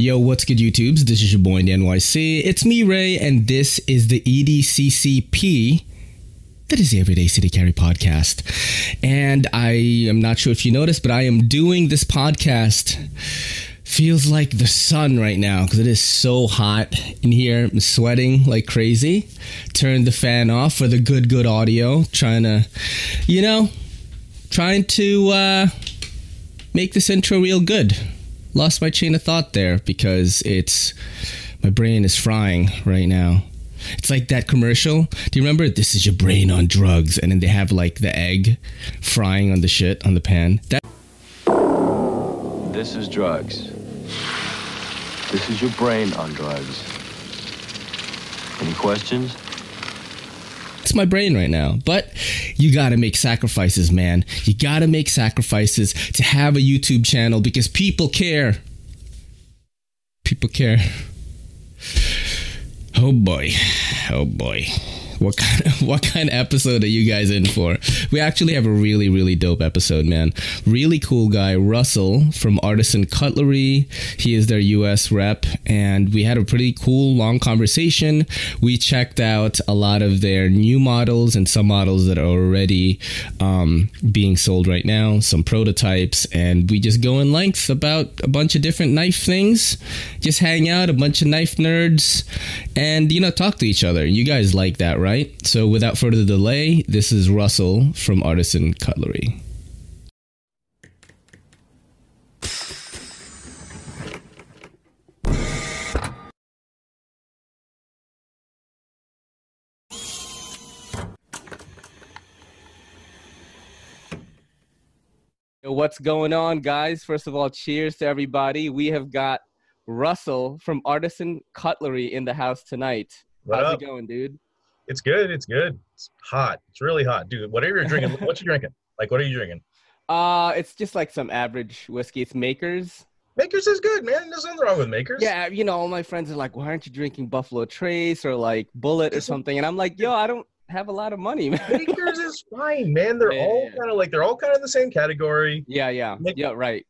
Yo, what's good, YouTubes? This is your boy in the NYC. It's me, Ray, and this is the EDCCP. That is the Everyday City Carry podcast. And I am not sure if you noticed, but I am doing this podcast. Feels like the sun right now because it is so hot in here. I'm sweating like crazy. Turned the fan off for the good, good audio. Trying to, you know, trying to uh, make this intro real good lost my chain of thought there because it's my brain is frying right now. It's like that commercial. Do you remember? This is your brain on drugs, and then they have like the egg frying on the shit on the pan. That This is drugs. This is your brain on drugs. Any questions? It's my brain right now. But you gotta make sacrifices, man. You gotta make sacrifices to have a YouTube channel because people care. People care. Oh boy. Oh boy. What kind of what kind of episode are you guys in for? We actually have a really really dope episode, man. Really cool guy, Russell from Artisan Cutlery. He is their US rep, and we had a pretty cool long conversation. We checked out a lot of their new models and some models that are already um, being sold right now, some prototypes, and we just go in length about a bunch of different knife things. Just hang out, a bunch of knife nerds, and you know talk to each other. You guys like that, right? So without further delay, this is Russell from Artisan Cutlery. What's going on, guys? First of all, cheers to everybody. We have got Russell from Artisan Cutlery in the house tonight. What How's up? it going, dude? It's good. It's good. It's hot. It's really hot, dude. Whatever you're drinking, what you drinking? Like, what are you drinking? Uh, it's just like some average whiskey. It's Makers. Makers is good, man. There's nothing wrong with Makers. Yeah, you know, all my friends are like, "Why aren't you drinking Buffalo Trace or like Bulleit or something?" And I'm like, "Yo, I don't have a lot of money, man." Makers is fine, man. They're Yeah, all kind of like they're all kind of the same category. yeah, yeah, yeah, right.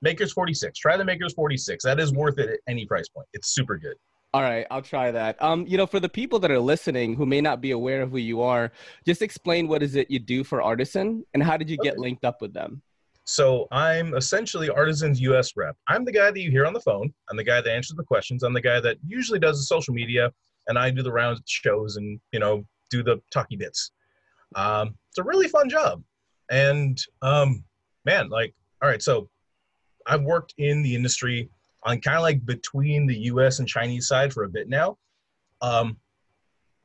Makers 46. Try the Makers 46. That is worth it at any price point. It's super good. All right, I'll try that. Um, you know, for the people that are listening who may not be aware of who you are, just explain what is it you do for Artisan and how did you get linked up with them? So I'm essentially Artisan's US rep. I'm the guy that you hear on the phone. I'm the guy that answers the questions. I'm the guy that usually does the social media, and I do the rounds at shows and you know do the talky bits. Um, it's a really fun job, and um, man, like, all right, so I've worked in the industry on kind of like between the U.S. and Chinese side for a bit now. Um,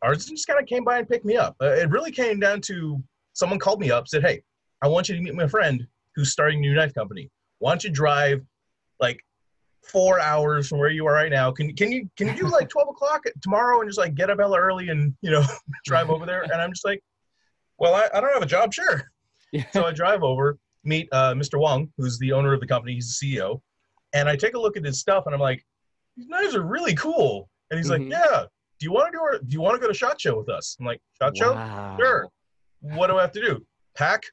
Artisan just kind of came by and picked me up. Uh, it really came down to someone called me up, said, "Hey, I want you to meet my friend who's starting a new knife company. Why don't you drive like four hours from where you are right now? Can can you can you do like twelve o'clock tomorrow and just like get up hella early and you know drive over there?" And I'm just like, "Well, I, I don't have a job, sure." Yeah. So I drive over, meet uh, Mr. Wong, who's the owner of the company. He's the CEO, and I take a look at his stuff, and I'm like, "These knives are really cool." And he's Mhm. like, "Yeah, do you want to do? Our, do you want to go to Shot Show with us?" I'm like, "Shot Show? Wow. Sure. What do I have to do? Pack?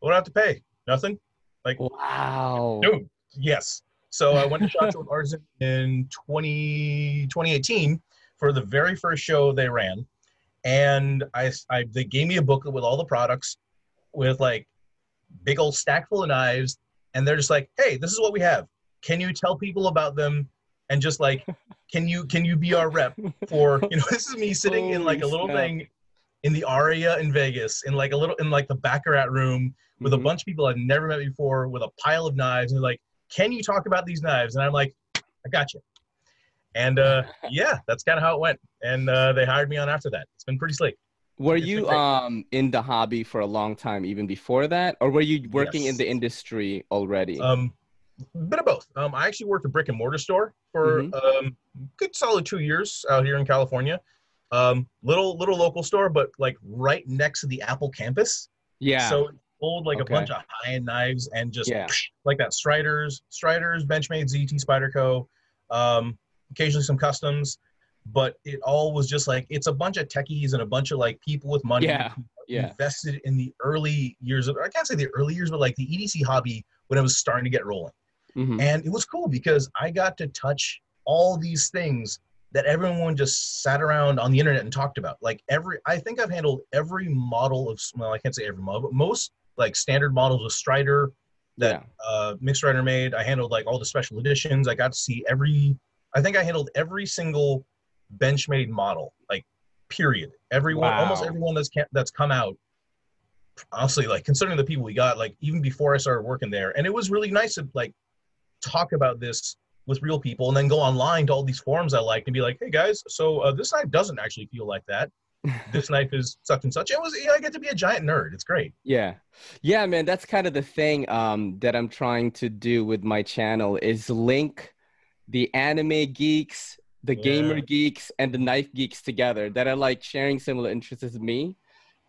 What do I have to pay? Nothing? Like, wow. Dude, yes. So I went to Shot Show with Artisan in 20, 2018 for the very first show they ran. And I, I, they gave me a booklet with all the products with like big old stack full of knives. And they're just like, hey, this is what we have. Can you tell people about them? And just like, can you can you be our rep for you know this is me sitting in like a little snap. thing in the Aria in Vegas in like a little in like the Baccarat room with Mhm. a bunch of people I've never met before with a pile of knives and like, can you talk about these knives? And I'm like, I got you. And uh, yeah, that's kind of how it went. And uh, they hired me on after that. It's been pretty slick. Were It's you um in the hobby for a long time even before that or were you working in the industry already? Um, bit of both. Um, I actually worked a brick and mortar store for Mhm. um, good solid two years out here in California. Um, little little local store, but like right next to the Apple campus. yeah. So it sold like Okay. a bunch of high end knives and just Yeah. like that Striders, Striders, Benchmade, ZT, Spyderco, um, occasionally some customs, but it all was just like it's a bunch of techies and a bunch of like people with money Yeah. Yeah. invested in the early years of I can't say the early years, but like the EDC hobby when it was starting to get rolling. Mhm. And it was cool because I got to touch all these things that everyone just sat around on the internet and talked about. Like every, I think I've handled every model of, well, I can't say every model, but most like standard models of Strider that uh, Mick Strider made. I handled like all the special editions. I got to see every, I think I handled every single Benchmade model, like period. Everyone, almost everyone that's that's come out. Honestly, like considering the people we got, like even before I started working there, and it was really nice to like talk about this with real people, and then go online to all these forums I like and be like, "Hey guys, so uh, this knife doesn't actually feel like that. This knife is such and such." It was, yeah, I get to be a giant nerd. It's great. Yeah. Yeah, man, that's kind of the thing um that I'm trying to do with my channel is link the anime geeks, the gamer geeks, and the knife geeks together that are like sharing similar interests as me.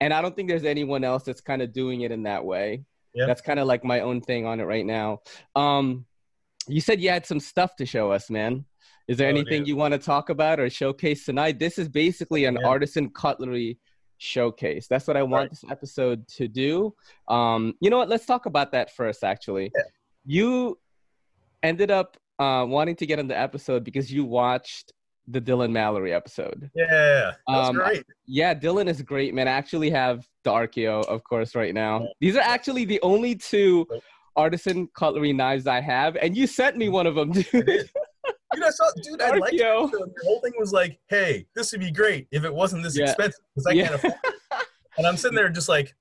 And I don't think there's anyone else that's kind of doing it in that way. Yeah. That's kind of like my own thing on it right now. Um you said you had some stuff to show us, man. Is there Oh, anything dude. you want to talk about or showcase tonight? This is basically an Yeah. artisan cutlery showcase. That's what I want Right. this episode to do. Um, you know what? Let's talk about that first. Actually, Yeah. you ended up uh, wanting to get on the episode because you watched the Dylan Mallory episode. Yeah, that's Um, great. Yeah, Dylan is great, man. I actually have Darkio, of course, right now. These are actually the only two artisan cutlery knives I have, and you sent me one of them, dude. Dude, I saw, dude, I liked it. The whole thing was like, hey, this would be great if it wasn't this Yeah. expensive because I Yeah. can't afford it. And I'm sitting there just like,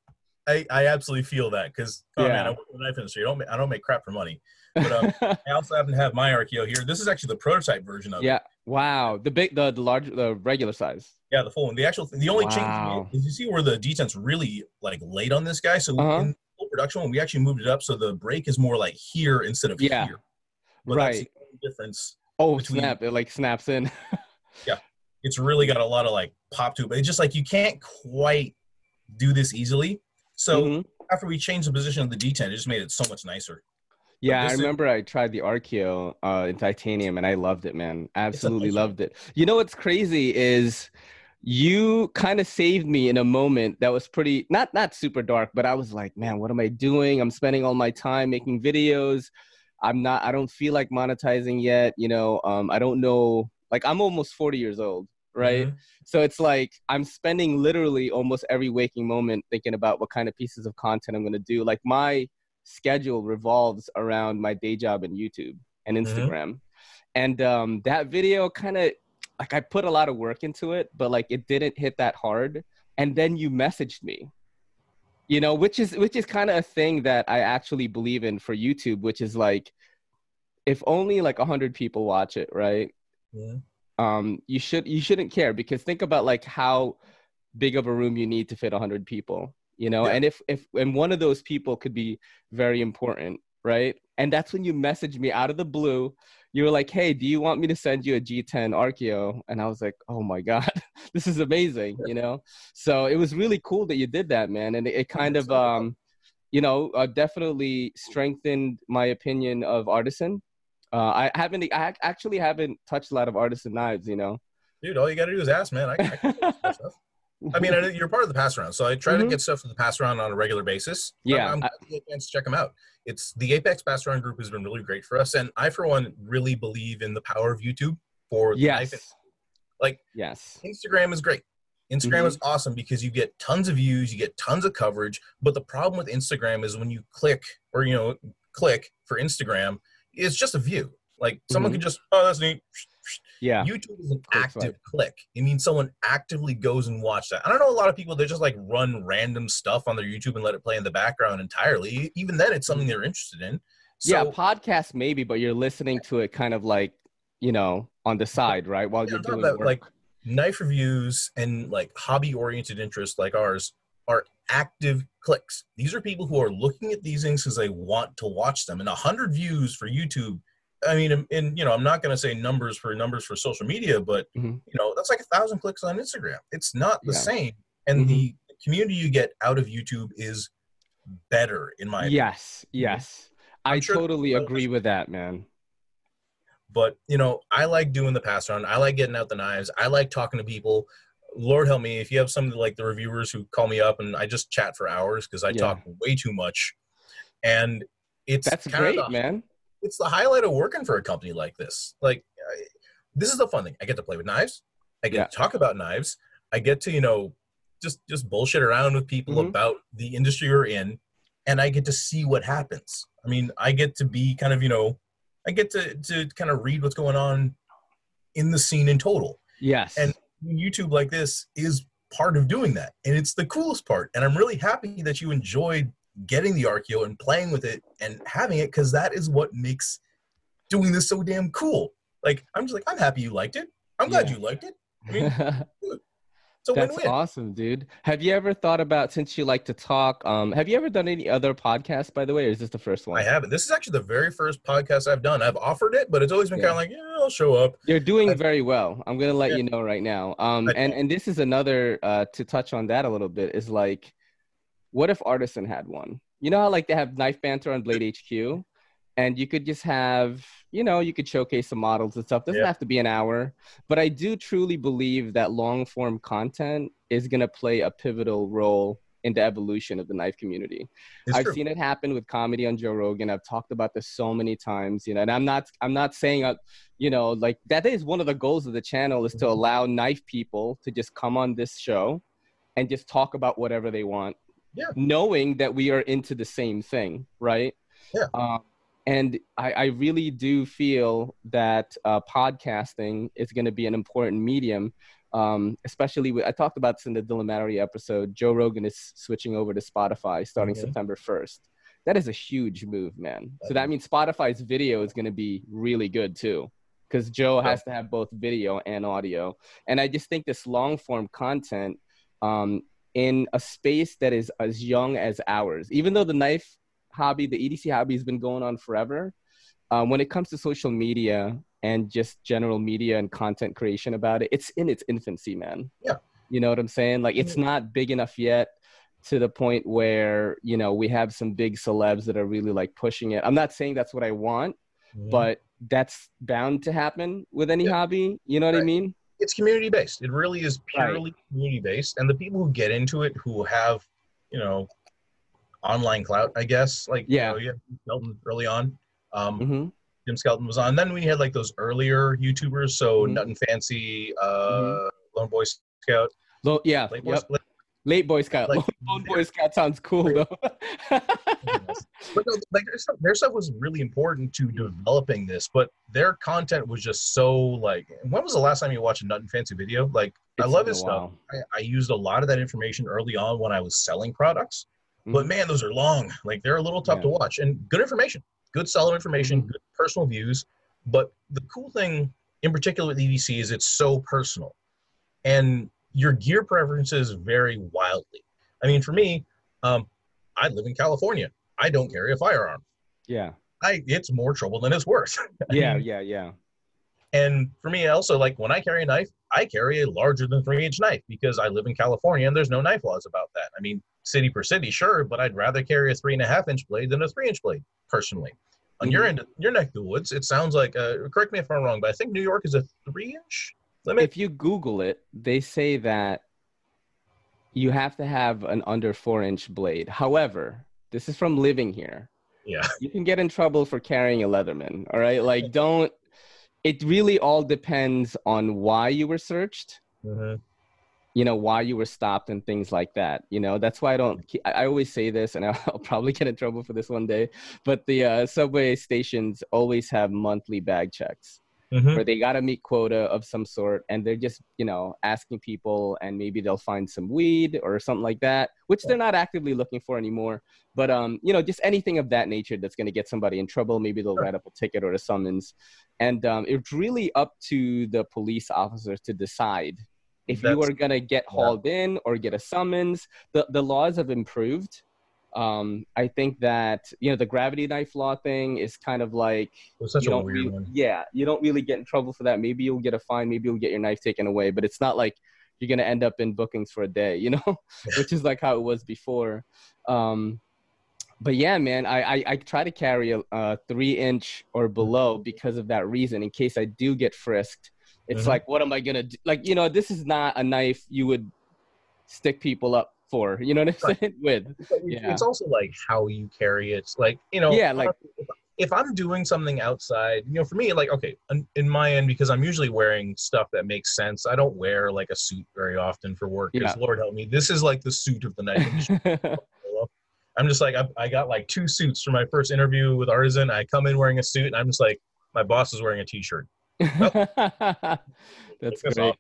I, I absolutely feel that because, oh man, I work in the knife industry. I don't, ma- I don't make crap for money. But um, I also happen to have my Archeo here. This is actually the prototype version of it. yeah. Wow. The big, the, the large, the regular size. Yeah, the full one. The actual, the only change Wow. made is you see where the detent's really like late on this guy. So Uh-huh. in production one, we actually moved it up so the break is more like here instead of Yeah. here. But Right. the difference. Oh, between- snap. It like snaps in. Yeah, it's really got a lot of like pop to it, but it's just like you can't quite do this easily. So Mhm. after we changed the position of the detent, it just made it so much nicer. Yeah, I this is- remember I tried the Archeo uh, in titanium and I loved it, man. Absolutely loved it. You know what's crazy is you kind of saved me in a moment that was pretty not not super dark, but I was like, man, what am I doing? I'm spending all my time making videos. I'm not. I don't feel like monetizing yet. You know, um, I don't know. Like I'm almost 40 years old, right? Mhm. So it's like I'm spending literally almost every waking moment thinking about what kind of pieces of content I'm going to do. Like my schedule revolves around my day job and YouTube and Mhm. Instagram. And um, that video kind of like I put a lot of work into it, but like it didn't hit that hard. And then you messaged me, you know, which is which is kind of a thing that I actually believe in for YouTube, which is like if only like a hundred people watch it, right? Yeah. um you should you shouldn't care because think about like how big of a room you need to fit a 100 people you know Yeah. and if if and one of those people could be very important right and that's when you messaged me out of the blue you were like hey do you want me to send you a g10 archeo and i was like oh my god this is amazing you know so it was really cool that you did that man and it, it kind of um you know uh, definitely strengthened my opinion of artisan uh, I haven't. I actually haven't touched a lot of artisan knives. You know. Dude, all you got to do is ask, man. I, I, can do this stuff. I mean, I, you're part of the pass around, so I try Mhm. to get stuff for the pass around on a regular basis. Yeah, I'm, I'm I- glad you get a chance to check them out. It's the Apex Pass Around group has been really great for us, and I, for one, really believe in the power of YouTube for yes. Like- yes. Instagram is great. Instagram is awesome because you get tons of views, you get tons of coverage. But the problem with Instagram is when you click or you know click for Instagram, it's just a view. Like someone Mhm. could just oh that's neat. Yeah. YouTube is an Quick active click. It means someone actively goes and watch that. I don't know a lot of people that just like run random stuff on their YouTube and let it play in the background entirely. Even then, it's something mm. they're interested in. So, yeah. Podcast maybe, but you're listening to it kind of like you know on the side, right? While Yeah, you're doing work. like knife reviews and like hobby oriented interests like ours are active clicks. These are people who are looking at these things because they want to watch them. And a hundred views for YouTube. I mean, and, you know, I'm not going to say numbers for numbers for social media, but Mhm. you know, that's like a thousand clicks on Instagram. It's not the Yeah. same. And Mhm. the community you get out of YouTube is better, in my opinion. yes. Yes. I I'm sure- totally agree with that, man. but you know i like doing the pass around i like getting out the knives i like talking to people lord help me if you have some like the reviewers who call me up and i just chat for hours because i Yeah. talk way too much and it's That's great, man. It's the highlight of working for a company like this. Like, I, this is the fun thing. I get to play with knives. I get Yeah. to talk about knives. I get to you know just just bullshit around with people Mhm. about the industry we're in, and I get to see what happens. I mean, I get to be kind of you know, I get to to kind of read what's going on in the scene in total. Yes. And YouTube like this is part of doing that, and it's the coolest part. And I'm really happy that you enjoyed getting the Archeo and playing with it and having it because that is what makes doing this so damn cool. Like I'm just like I'm happy you liked it. I'm glad Yeah. you liked it. I mean, a That's win-win. awesome, dude. Have you ever thought about since you like to talk? Um, have you ever done any other podcasts, by the way, or is this the first one? I haven't. This is actually the very first podcast I've done. I've offered it, but it's always been Yeah. kind of like, yeah, I'll show up. You're doing I- very well. I'm gonna let Yeah. you know right now. Um, and and this is another uh, to touch on that a little bit is like, what if Artisan had one? You know how like they have knife banter on Blade HQ, and you could just have you know you could showcase some models and stuff. Doesn't Yeah. have to be an hour, but I do truly believe that long form content is gonna play a pivotal role in the evolution of the knife community. It's I've true. seen it happen with comedy on Joe Rogan. I've talked about this so many times, you know, and I'm not I'm not saying uh, you know, like that is one of the goals of the channel is to Mhm. allow knife people to just come on this show and just talk about whatever they want. Yeah. Knowing that we are into the same thing, right? Yeah. Um, and I, I really do feel that uh, podcasting is going to be an important medium um, especially with, I talked about this in the Dylan episode. Joe Rogan is switching over to Spotify starting Mhm. September 1st. That is a huge move, man. So that means Spotify's video is going to be really good too, because Joe Yeah. has to have both video and audio. And I just think this long form content um, in a space that is as young as ours, even though the knife hobby, the EDC hobby has been going on forever, um, when it comes to social media and just general media and content creation about it, it's in its infancy, man. Yeah. You know what I'm saying? Like it's not big enough yet to the point where, you know, we have some big celebs that are really like pushing it. I'm not saying that's what I want, Mhm. but that's bound to happen with any Yeah. hobby. You know what I mean? It's community based. It really is Right. purely community based, and the people who get into it who have, you know, online clout, I guess. Like, Yeah. you know, yeah, Skelton early on. Um, hmm Jim Skelton was on. Then we had like those earlier YouTubers, so Mhm. Nutnfancy, uh, Mhm. Lone Boy Scout, Lo- yeah. Yep. Split. Late Boy Scout. Like, Lone Boy Scout sounds cool though. But no, like their stuff, their stuff was really important to developing this, but their content was just so like. When was the last time you watched a Nutnfancy video? Like, I love his stuff. I, I used a lot of that information early on when I was selling products. But Mhm. man, those are long. Like they're a little tough Yeah. to watch. And good information, good solid information, Mhm. good personal views. But the cool thing in particular with EDC is it's so personal. And your gear preferences vary wildly. I mean, for me, um, I live in California. I don't carry a firearm. Yeah. I it's more trouble than it's worth. Yeah. Yeah. Yeah. and for me, also, like when I carry a knife, I carry a larger than three inch knife because I live in California and there's no knife laws about that. I mean, city per city, sure, but I'd rather carry a three and a half inch blade than a three inch blade, personally. On your end, your neck of the woods, it sounds like, uh, correct me if I'm wrong, but I think New York is a three inch limit. if you Google it, they say that you have to have an under four inch blade. However, this is from living here. Yeah. You can get in trouble for carrying a Leatherman. All right. Like, don't, it really all depends on why you were searched, Mhm. you know, why you were stopped and things like that. You know, that's why I don't, I I always say this and I'll probably get in trouble for this one day, but the uh, subway stations always have monthly bag checks Mhm. where they got to meet quota of some sort and they're just you know asking people and maybe they'll find some weed or something like that which they're not actively looking for anymore but um you know just anything of that nature that's going to get somebody in trouble maybe they'll write up a ticket or a summons and um, it's really up to the police officers to decide if you are going to get yeah. hauled in or get a summons the, the laws have improved um, I think that you know the gravity knife law thing is kind of like such you a weird really- one. Yeah, you don't really get in trouble for that. Maybe you'll get a fine. Maybe you'll get your knife taken away. But it's not like you're gonna end up in bookings for a day, you know, which is like how it was before. Um, but yeah, man, I, I I try to carry a, a three inch or below because of that reason. In case I do get frisked, it's Mhm. like, what am I gonna do? Like, you know, this is not a knife you would stick people up for. You know what I'm Right. saying? With It's, Yeah. it's also like how you carry it. It's like, you know, Yeah, like- if I'm doing something outside, you know, for me, like, okay, in, my end, because I'm usually wearing stuff that makes sense. I don't wear like a suit very often for work. Because Yeah. Lord help me, this is like the suit of the night. I'm just like, I, I got like two suits for my first interview with Artisan. I come in wearing a suit, and I'm just like, my boss is wearing a t-shirt. That's great. off.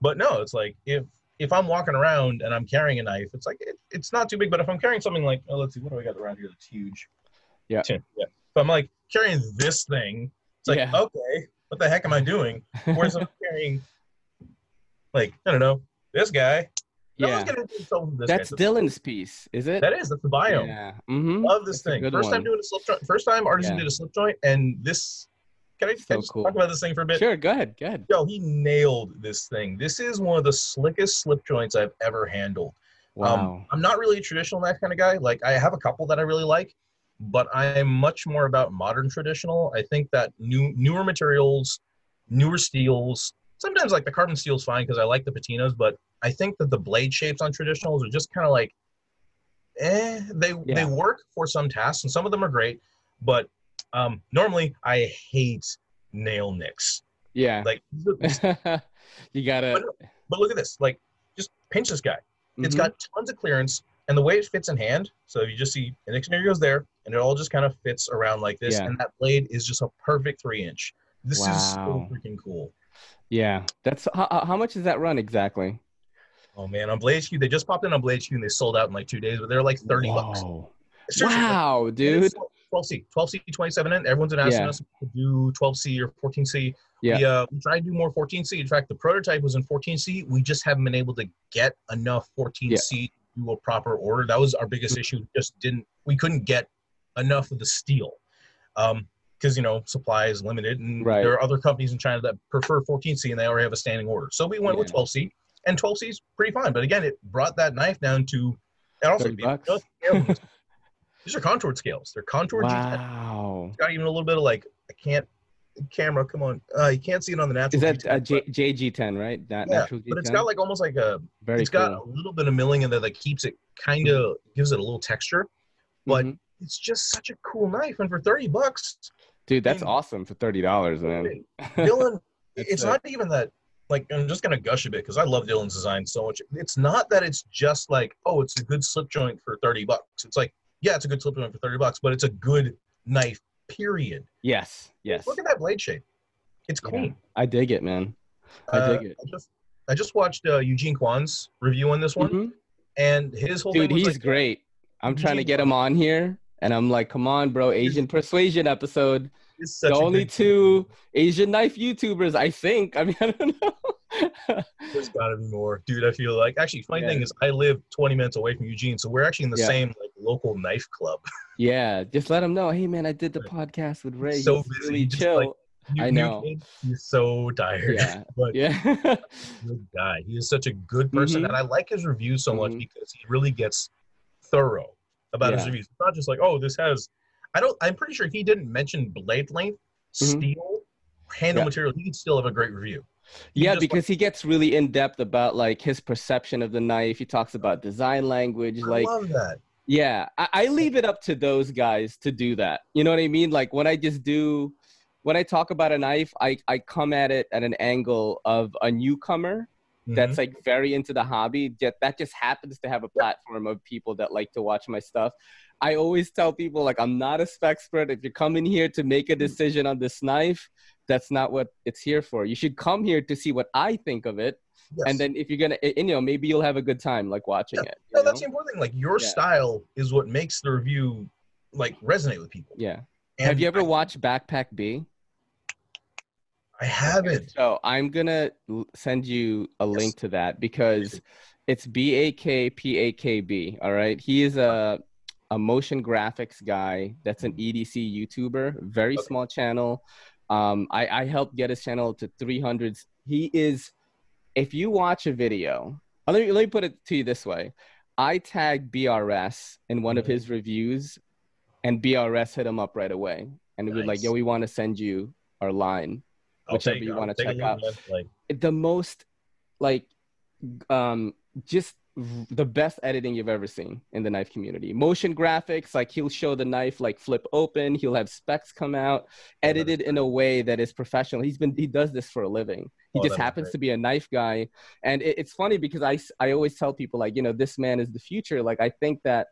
But no, it's like if if I'm walking around and I'm carrying a knife, it's like it, it's not too big. But if I'm carrying something like, oh, let's see, what do I got around here that's huge? Yeah. Tin, yeah. If I'm like carrying this thing, it's like, Yeah. okay, what the heck am I doing? Whereas I'm carrying, like, I don't know, this guy. No Yeah, gonna do trouble with this that's guy. Dylan's piece, is it? That is that's the biome. Yeah. Mm-hmm. Love this That's thing. First time doing a slip joint. First time artisan Yeah. did a slip joint, and this. Can I, can I just cool. talk about this thing for a bit? Sure, go ahead, go ahead. Yo, he nailed this thing. This is one of the slickest slip joints I've ever handled. Wow. Um, I'm not really a traditional knife kind of guy. Like I have a couple that I really like, but I'm much more about modern traditional. I think that new newer materials, newer steels. Sometimes like the carbon steel's fine because I like the patinas, but I think that the blade shapes on traditionals are just kind of like, eh. They Yeah. they work for some tasks and some of them are great, but um, normally I hate nail nicks. yeah. Like, you gotta. but look at this. Like, just pinch this guy. It's Mhm. got tons of clearance, and the way it fits in hand. So you just see an dictionary goes there, and it all just kind of fits around like this. Yeah. And that blade is just a perfect three inch. This is so freaking cool. Yeah, that's how, how much does that run exactly? Oh man, on Blade HQ, they just popped in on Blade HQ and they sold out in like two days, but they're like thirty bucks. Seriously, Wow, and dude. 12C, 12C, 27 in. Everyone's been asking Yeah. us to do 12C or 14C. Yeah. We, uh, we tried to do more 14C. In fact, the prototype was in 14C. We just haven't been able to get enough 14C to do a proper order. That was our biggest issue. Just didn't we couldn't get enough of the steel. Um, because you know supply is limited, and Right. there are other companies in China that prefer 14C, and they already have a standing order. So we went with 12C, and 12C is pretty fine. But again, it brought that knife down to, and also 30 bucks. these are contoured scales. They're contoured. G10. Wow. It's got even a little bit of like I can't camera. Come on, uh, you can't see it on the natural. Is that G10, uh, J, JG10, right? Not Yeah, natural G10. but it's got like almost like a. Very it's got cool. a little bit of milling in there that keeps it kind of gives it a little texture. but- Mhm. It's just such a cool knife, and for thirty bucks, dude, that's mean- awesome for thirty dollars, man. Dylan. It's not even that. Like I'm just gonna gush a bit because I love Dylan's design so much. It's not that it's just like oh, it's a good slip joint for thirty bucks. It's like yeah, it's a good slip joint for thirty bucks, but it's a good knife. Period. Yes, yes. Look at that blade shape. It's Yeah. clean. I dig it, man. I Uh, dig it. I just I just watched uh, Eugene Kwan's review on this one, Mhm. and his whole Dude, he's like, great. I'm trying to get him on here, and I'm like, come on, bro, Asian persuasion episode. The only two Asian knife YouTubers, I think. I mean, I don't know. There's got to be more, dude. I feel like actually, funny Yeah. thing is, I live 20 minutes away from Eugene, so we're actually in the Yeah. same like local knife club. yeah, just let him know. Hey, man, I did the podcast with Ray. So He's busy, really chill. like, You- I know. He's so tired, yeah, but yeah. good guy. He is such a good person, Mhm. and I like his reviews so much Mhm. because he really gets thorough about his reviews. It's not just like, oh, this has. I don't. I'm pretty sure he didn't mention blade length, Mhm. steel, handle Yeah. material, he could still have a great review. He yeah because he gets really in depth about like his perception of the knife he talks about design language I like love that. yeah I, I leave it up to those guys to do that you know what i mean like when i just do when i talk about a knife i i come at it at an angle of a newcomer Mm-hmm. that's like very into the hobby that that just happens to have a platform of people that like to watch my stuff i always tell people like i'm not a spec expert if you're coming here to make a decision on this knife that's not what it's here for you should come here to see what i think of it Yes. and then if you're gonna you know maybe you'll have a good time like watching it No, that's the important thing. Like your Yeah. style is what makes the review like resonate with people. yeah And have you ever I, watched backpack b I haven't. So I'm gonna send you a Yes. link to that because it's B A K P A K B. All right, he is a a motion graphics guy. That's an EDC YouTuber. Very Okay. small channel. Um, I I helped get his channel to 300. He is. If you watch a video, uh, let me let me put it to you this way. I tagged BRS in one of his reviews, and BRS hit him up right away, and he was like, Nice. "Yo, we want to send you our line." I'll whichever take- you wanna check out. Like the most like um just the best editing you've ever seen in the knife community. Motion graphics, like he'll show the knife like flip open, he'll have specs come out, edited in a way that is professional. He's been he does this for a living. He Oh, just happens to be a knife guy, and it, it's funny because I I always tell people like you know this man is the future. Like I think that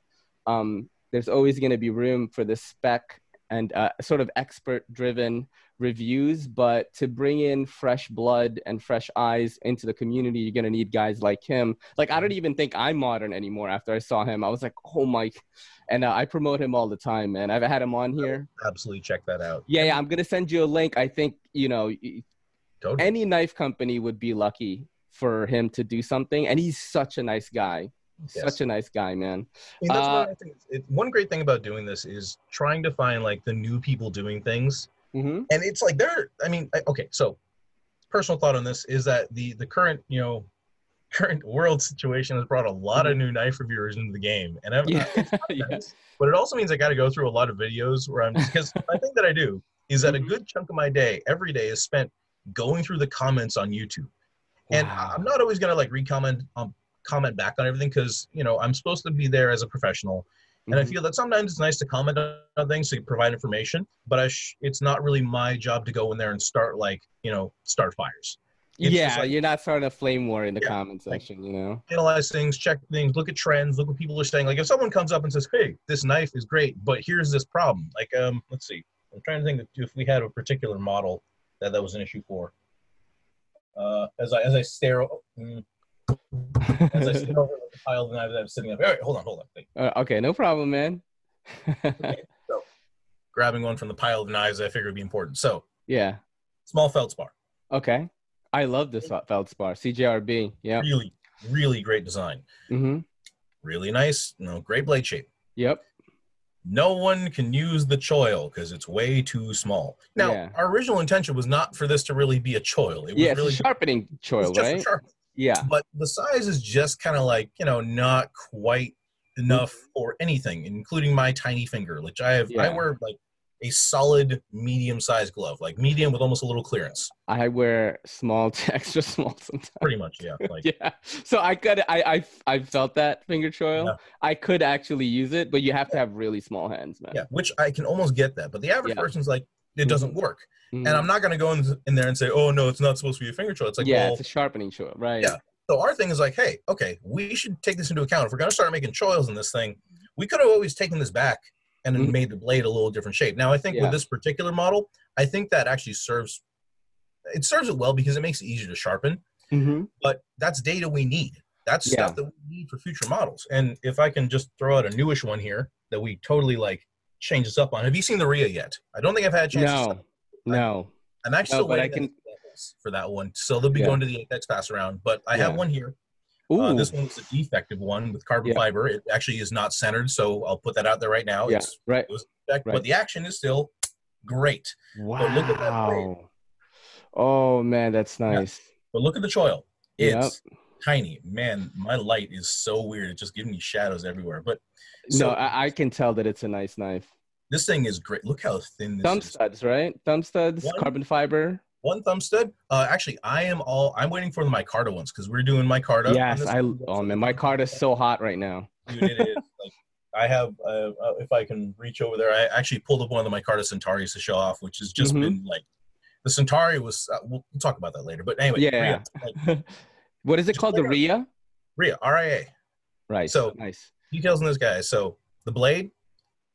um, there's always going to be room for the spec and uh, sort of expert driven reviews but to bring in fresh blood and fresh eyes into the community you're going to need guys like him. Like i don't even think i'm modern anymore after i saw him. I was like oh my and uh, i promote him all the time man. I've had him on here. Absolutely check that out. yeah, yeah i'm going to send you a link. I think you know Totally. any knife company would be lucky for him to do something and he's such a nice guy. Yes. such a nice guy man. I mean, Uh, one, it, one great thing about doing this is trying to find like the new people doing things, hmm and it's like they're. I mean, I- okay, so personal thought on this is that the the current you know current world situation has brought a lot of new knife reviewers into the game, and I've, yeah, but it also means I got to go through a lot of videos where I'm because I think that I do is that Mhm. a good chunk of my day every day is spent going through the comments on YouTube. And Wow. I'm not always gonna like recomment um, comment back on everything because you know I'm supposed to be there as a professional, and I Mhm. feel that sometimes it's nice to comment on things to provide information, but I sh- it's not really my job to go in there and start like you know start fires, It's yeah, like- you're not starting a flame war in the Yeah, comment like- section, you know. analyze things, check things, look at trends, look what people are saying. Like if someone comes up and says, "Hey, this knife is great, but here's this problem," like um, let's see, I'm trying to think if we had a particular model that that was an issue for. Uh, as I as I stare. mm, as I sit over the pile of knives I'm sitting up. All right, hold on, hold on. Uh, okay, no problem, man. So grabbing one from the pile of knives I figured would be important. So, yeah. small feldspar. Okay. I love this fe- feldspar, CJRB. Yeah. Really, really great design. Mm-hmm. Really nice, you know, great blade shape. Yep. No one can use the choil because it's way too small. Now, Yeah. our original intention was not for this to really be a choil. It was Yeah, really a sharpening choil, just a right? sharp- Yeah. but the size is just kind of like you know not quite enough Mm-hmm. for anything, including my tiny finger, which I have. I wear like a solid medium-sized glove, like medium with almost a little clearance. I wear small to extra small sometimes. Pretty much, yeah. Like Yeah. So I could I I I felt that finger choil. Yeah. I could actually use it, but you have to have really small hands, man. yeah, which I can almost get that, but the average Yeah. person's like, it doesn't work, Mhm. and I'm not gonna go in, in there and say, oh no, it's not supposed to be a finger choil. It's like, yeah, well, it's a sharpening choil, right? Yeah. So our thing is like, hey, okay, we should take this into account. If we're going to start making choils in this thing, we could have always taken this back and Mhm. made the blade a little different shape. Now, I think Yeah. with this particular model, I think that actually serves it serves it well because it makes it easier to sharpen. Mm-hmm. But that's data we need. That's Yeah. stuff that we need for future models. And if I can just throw out a newish one here that we totally like change this up on. Have you seen the Ria yet? I don't think I've had a chance. to No. No. I'm actually No, still but I waiting can- for that one. So they'll be Yeah. going to the Apex pass around. But I have one here. Ooh. Uh, this one's a defective one with carbon Yeah. fiber. It actually is not centered, so I'll put that out there right now. yeah. It's Right. defect, right. but the action is still great. Wow. look at that blade. Oh man, that's nice. But look at the choil. Yep. Tiny. Man, my light is so weird. It's just giving me shadows everywhere. But so no, I, I can tell that it's a nice knife. this thing is great. Look how thin this Thumb is. studs, right? Thumb studs, One- carbon fiber. One thumb stud. Uh, actually, I am all. I'm waiting for the micarta ones because we're doing micarta. yes, I. Oh man, Micarta is so hot right now. Dude, it is. Like, I have, uh, uh, if I can reach over there, I actually pulled up one of the Micarta Centauris to show off, which has just Mhm. been like, the Centauri was, uh, we'll, we'll talk about that later. But anyway, Yeah. Like, what is it Just called? The like a- Ria. RIA. Right. So- nice. Details on this guy. So the blade,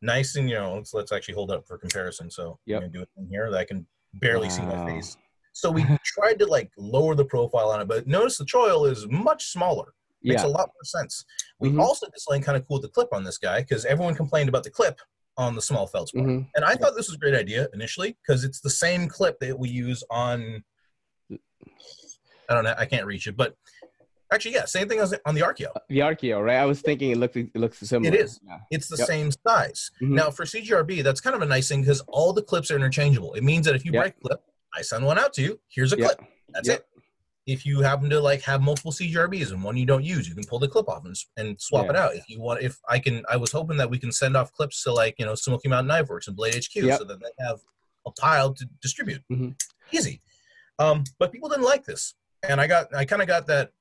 nice and, you know, let's, let's actually hold up for comparison. So Yep. I'm going to do it in here that I can barely see my face. So we tried to like lower the profile on it, but notice the choil is much smaller. Makes Yeah. a lot more sense. We Mhm. also did something kind of cool with the clip on this guy because everyone complained about the clip on the small feldspar. Mhm. And I thought this was a great idea initially because it's the same clip that we use on. I don't know. I can't reach it, but actually, yeah, same thing as on the Archeo. The Archeo, right? I was thinking it looks it looks similar. It is. Yeah. It's the Yep. same size. Mhm. Now for CJRB, that's kind of a nice thing because all the clips are interchangeable. It means that if you Yep. break a clip, I send one out to you. Here's a Yep. clip. That's it. If you happen to like have multiple CJRBs and one you don't use, you can pull the clip off and, and swap Yeah. it out. If you want, if I can, I was hoping that we can send off clips to like you know Smoky Mountain Knife Works and Blade HQ so that they have a pile to distribute. Mhm. Easy. Um, but people didn't like this, and I got I kind of got that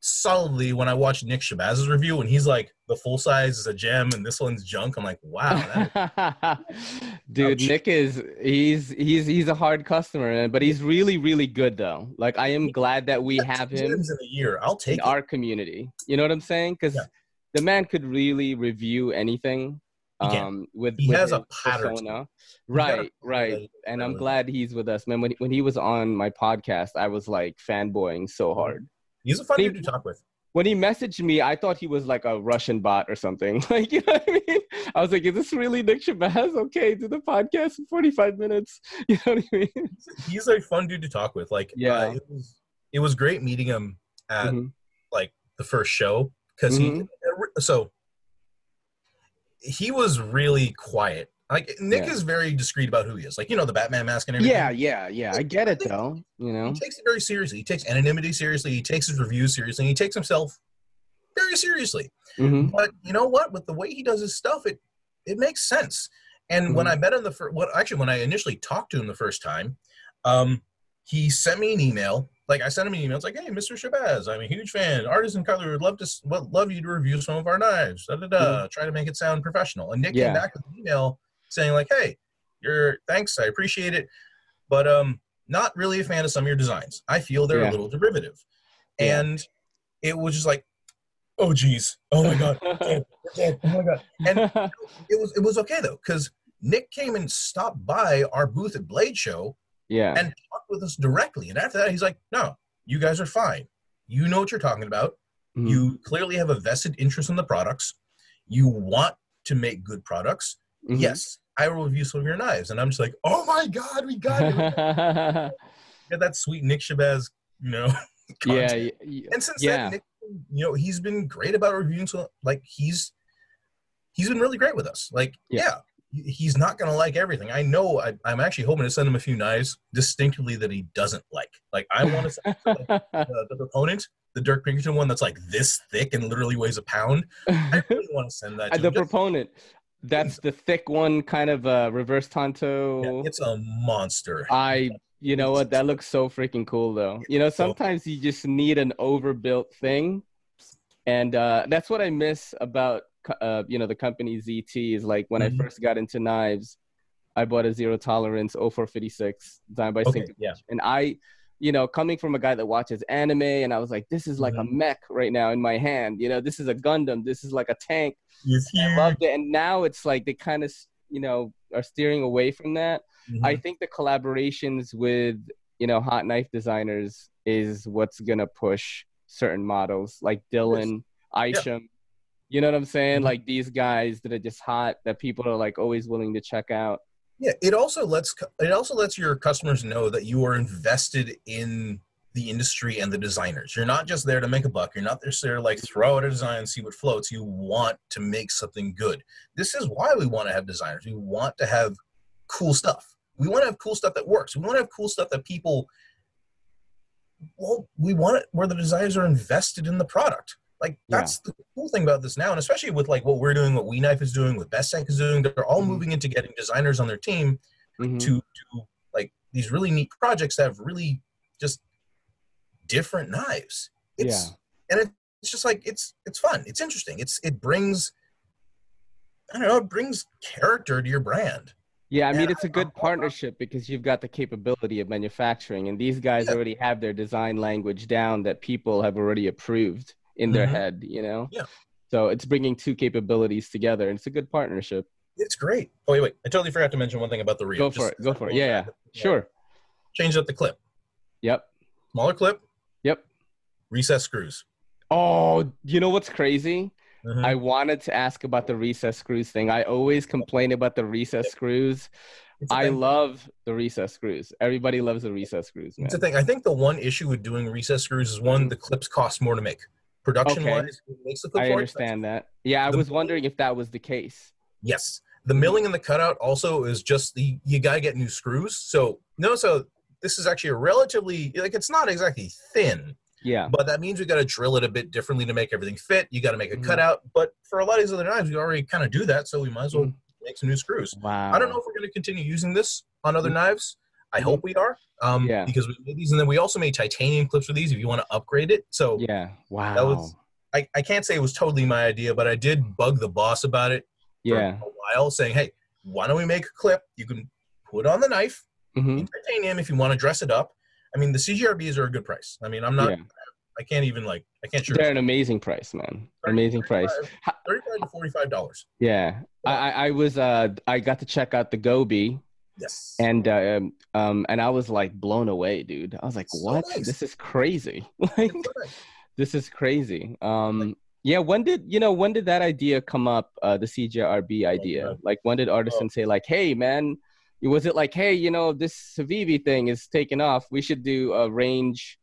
solidly when I watched Nick Shabazz's review and he's like, the full size is a gem and this one's junk. I'm like, wow. That Dude, Ouch. Nick is he's he's he's a hard customer, but he's really really good though. Like I am glad that we that's have him in a year. I'll take our community. You know what I'm saying? Because Yeah. the man could really review anything. Um, with He with has a pattern persona. Right, right. And I'm glad he's with us, man. When he, when he was on my podcast, I was like fanboying so hard. He's a fun dude to talk with. When he messaged me, I thought he was like a Russian bot or something. Like, you know what I mean? I was like, "Is this really Nick Shabazz? Okay, do the podcast in 45 minutes." You know what I mean? He's a fun dude to talk with. Like, Yeah. uh, it, was, it was great meeting him at Mhm. like the first show because Mhm. he so he was really quiet. Like Nick Yeah. is very discreet about who he is. Like you know the Batman mask and everything. Yeah, yeah, yeah. I get it though. You know. He takes it very seriously. He takes anonymity seriously. He takes his reviews seriously. He takes himself very seriously. hmm But you know what? With the way he does his stuff, it it makes sense. And when Mhm. I met him the first, what actually when I initially talked to him the first time, um, he sent me an email. Like I sent him an email. It's like, hey, Mr. Shabazz, I'm a huge fan. Artisan Cutler would love to would love you to review some of our knives. Da da da. Try to make it sound professional. And Nick Yeah. came back with an email saying like, hey, you're thanks, I appreciate it, but um, not really a fan of some of your designs. I feel they're Yeah. a little derivative, Yeah. and it was just like, oh geez, oh my god, we're dead, we're dead, oh my god, and it was it was okay though because Nick came and stopped by our booth at Blade Show yeah. and talked with us directly. And after that, he's like, "No, you guys are fine. You know what you're talking about. Mhm. You clearly have a vested interest in the products. You want to make good products. Mhm. Yes, I will review some of your knives." And I'm just like, "Oh my god, we got it! Got that sweet Nick Shabazz, you know." yeah. content. y- y- And since yeah. then, Nick, you know, he's been great about reviewing. So, like, he's he's been really great with us. Like, Yeah. yeah, he's not gonna like everything. I know. I, I'm actually hoping to send him a few knives distinctively that he doesn't like. Like, I want to send like, the, the proponent, the Dirk Pinkerton one that's like this thick and literally weighs a pound. I really want to send that. To the him. Just- proponent. That's the thick one, kind of uh, reverse Tonto. yeah, it's a monster. I, you know what? That looks so freaking cool, though. You know, sometimes you just need an overbuilt thing, and uh, that's what I miss about, uh, you know, the company ZT. Is like when Mhm. I first got into knives, I bought a zero tolerance 0456 designed by Okay, yeah. and I, you know, coming from a guy that watches anime, and I was like, this is like Mhm. a mech right now in my hand. You know, this is a Gundam. This is like a tank. He's I huge. loved it, and now it's like they kind of, you know, are steering away from that. Mhm. I think the collaborations with you know hot knife designers is what's gonna push certain models like Dylan, Isham. You know what I'm saying? Mhm. Like these guys that are just hot that people are like always willing to check out. Yeah, it also lets it also lets your customers know that you are invested in the industry and the designers. You're not just there to make a buck. You're not just there to like throw out a design and see what floats. You want to make something good. This is why we want to have designers. We want to have cool stuff. We want to have cool stuff that works. We want to have cool stuff that people well, we want it where the designers are invested in the product. Like Yeah. that's the cool thing about this now, and especially with like what we're doing, what We Knife is doing, what Bestech is doing. They're all Mhm. moving into getting designers on their team Mhm. to do like these really neat projects that have really just different knives. It's and it, it's just like it's it's fun. It's interesting. It's it brings I don't know, it brings character to your brand. Yeah, I mean And it's a good partnership because you've got the capability of manufacturing, and these guys Yeah. already have their design language down that people have already approved in their Mhm. head. You know. Yeah. So it's bringing two capabilities together, and it's a good partnership. It's great. Oh wait, wait. I totally forgot to mention one thing about the Ria. Go for it. Go for it. Yeah, yeah. Sure. Change up the clip. Yep. Smaller clip, Yep. recess screws. Oh, you know what's crazy? Mhm. I wanted to ask about the recess screws thing. I always complain about the recess screws. I love the recess screws. Everybody loves the recess screws, man. It's a thing. I think the one issue with doing recess screws is one, the clips cost more to make. Production wise, makes the clip I understand that. Yeah, I The- was wondering if that was the case. Yes. The milling and the cutout also is just the you gotta get new screws. So no, so this is actually a relatively like it's not exactly thin, Yeah. but that means we gotta drill it a bit differently to make everything fit. You gotta make a Mhm. cutout. But for a lot of these other knives, we already kind of do that, so we might as well Mhm. make some new screws. Wow. I don't know if we're gonna continue using this on other Mhm. knives. I hope we are. Um, Yeah. Because we made these, and then we also made titanium clips for these if you want to upgrade it. So Yeah. Wow. that was I, I can't say it was totally my idea, but I did bug the boss about it for yeah. a while, saying, "Hey, why don't we make a clip? You can put on the knife hmm in titanium if you want to dress it up." I mean, the CJRBs are a good price. I mean, I'm not. Yeah. I can't even like. I can't sure. They're an amazing price, man. Amazing price. Thirty-five to forty-five dollars. Yeah. I, I, I was uh I got to check out the Gobi Yes. and uh, um, um and I was like blown away, dude. I was like, So what? nice. This is crazy. like this is crazy. Um yeah, when did you know when did that idea come up, uh the CJRB idea? yeah. Like when did Artisan say like, hey man, was it like, hey, you know, this Civivi thing is taking off. We should do a range,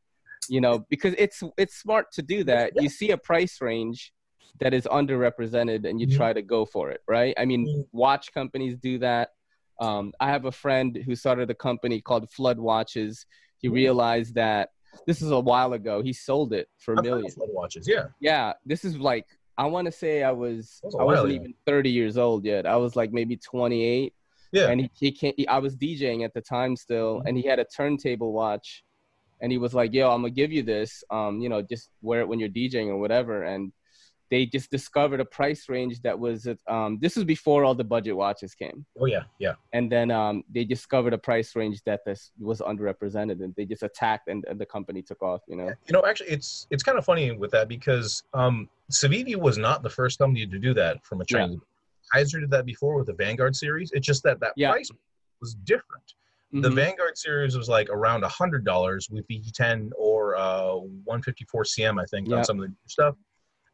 you know, because it's it's smart to do that. You see a price range that is underrepresented and you Mhm. try to go for it, right? I mean, Mhm. watch companies do that. Um, I have a friend who started a company called Flud Watches. He realized that this is a while ago. He sold it for millions. Flud watches. Yeah. Yeah, this is like I want to say I was was I wasn't ago. even 30 years old yet. I was like maybe 28, Yeah. and he, he can't. He, I was DJing at the time still, Mhm. and he had a turntable watch, and he was like, "Yo, I'm gonna give you this. Um, you know, just wear it when you're DJing or whatever." And they just discovered a price range that was um this was before all the budget watches came oh yeah. Yeah. and then um they discovered a price range that this was underrepresented and they just attacked and, and the company took off you know You know, actually, it's it's kind of funny with that because um, Civivi was not the first company to do that from a Yeah. Chinese. Kizer did that before with the Vanguard series. It's just that that Yeah. price was different. The Mhm. Vanguard series was like around a hundred dollars with the 10 or uh, 154 CM, I think, Yeah. on some of the stuff.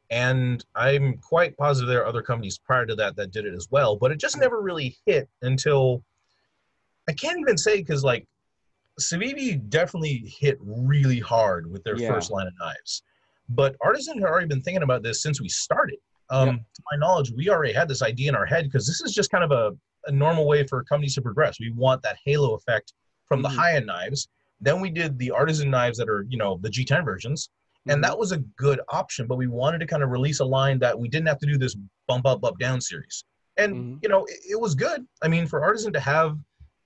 And I'm quite positive there are other companies prior to that that did it as well, but it just never really hit until I can't even say because like Civivi definitely hit really hard with their Yeah. first line of knives, but Artisan had already been thinking about this since we started. Um, Yeah. To my knowledge, we already had this idea in our head because this is just kind of a, a normal way for companies to progress. We want that halo effect from the Mhm. high end knives. Then we did the artisan knives that are, you know, the G10 versions, And that was a good option. But we wanted to kind of release a line that we didn't have to do this bump up, up down series. And Mhm. you know, it, it was good. I mean, for artisan to have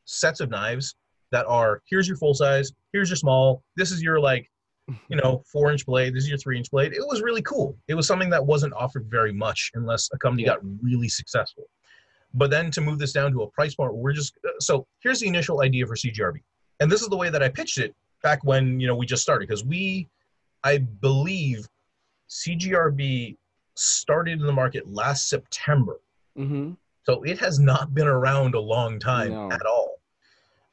sets of knives that are here's your full size, here's your small, this is your like, you know, four inch blade, this is your three inch blade. It was really cool. It was something that wasn't offered very much unless a company Yeah. got really successful. But then to move this down to a price point, we're just uh, so here's the initial idea for CJRB, and this is the way that I pitched it back when you know we just started because we, I believe, CJRB started in the market last September. Mhm. So it has not been around a long time No. at all.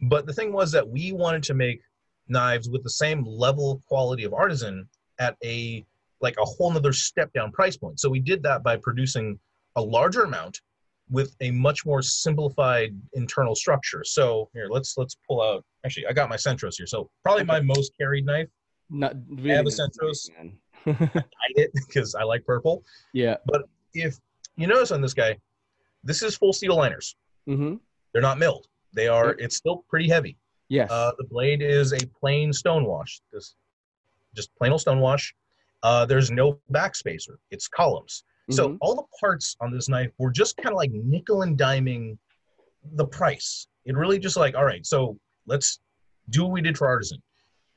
But the thing was that we wanted to make knives with the same level of quality of artisan at a like a whole nother step down price point. So we did that by producing a larger amount with a much more simplified internal structure. So here, let's let's pull out. Actually, I got my Centros here. So probably my most carried knife. Not really. have a nice, Centros. I it because I like purple. yeah. But if you notice on this guy, this is full steel liners. hmm They're not milled. They are. It's still pretty heavy. Yes. Uh, the blade is a plain stone wash. This, just plain old stone wash. Uh, there's no backspacer. It's columns. So Mhm. all the parts on this knife were just kind of like nickel and diming the price. It really just like, all right, so let's do what we did for artisan,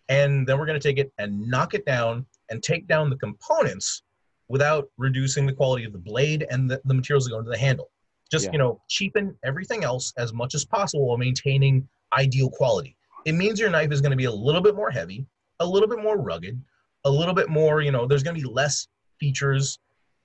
and then we're going to take it and knock it down and take down the components without reducing the quality of the blade and the, the materials that go into the handle. Just Yeah. you know, cheapen everything else as much as possible while maintaining ideal quality. It means your knife is going to be a little bit more heavy, a little bit more rugged, a little bit more, you know, there's going to be less features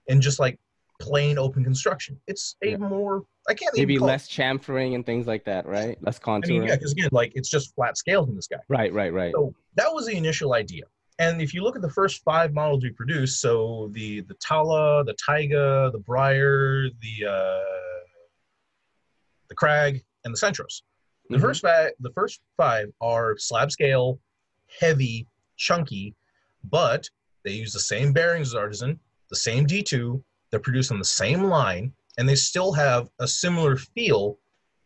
and just like plain open construction. It's a Yeah. more, I can't Maybe less chamfering and things like that, right? Less I mean, yeah, because again, like it's just flat scales in this guy. Right, right, right. So that was the initial idea. And if you look at the first five models we produced, so the the Tala, the Taiga, the Briar, the uh, the Crag, and the Centros. The Mhm. first five, the first five are slab scale, heavy, chunky, but they use the same bearings as Artisan, the same D2. They're produced on the same line, and they still have a similar feel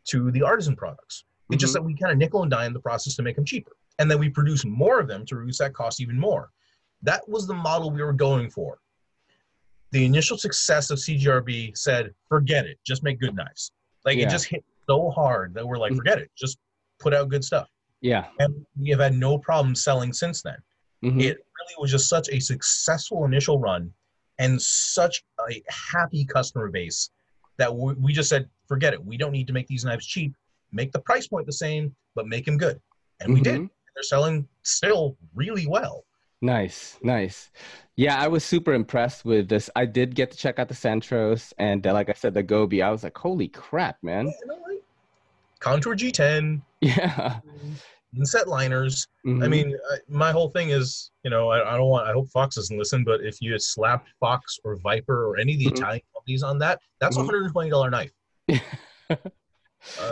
to the Artisan products. It's just Mhm. that we kind of nickel and dime the process to make them cheaper, and then we produce more of them to reduce that cost even more. That was the model we were going for. The initial success of CJRB said, "Forget it, just make good knives." Like Yeah. it just hit so hard that we're like, Mhm. "Forget it, just put out good stuff." Yeah. and we have had no problem selling since then. Mhm. It really was just such a successful initial run and such a happy customer base that we, we just said, forget it. We don't need to make these knives cheap. Make the price point the same, but make them good. And we did. Mhm. They're selling still really well. Nice, nice. Yeah, I was super impressed with this. I did get to check out the Centros, and uh, like I said, the Gobi. I was like, holy crap, man! Know, like, Contour G10, Yeah. inset liners. I Mhm. mean, I, my whole thing is, you know, I, I don't want. I hope Fox doesn't listen, but if you slapped Fox or Viper or any of the Mhm. Italian companies on that, that's a Mhm. hundred and twenty dollar knife.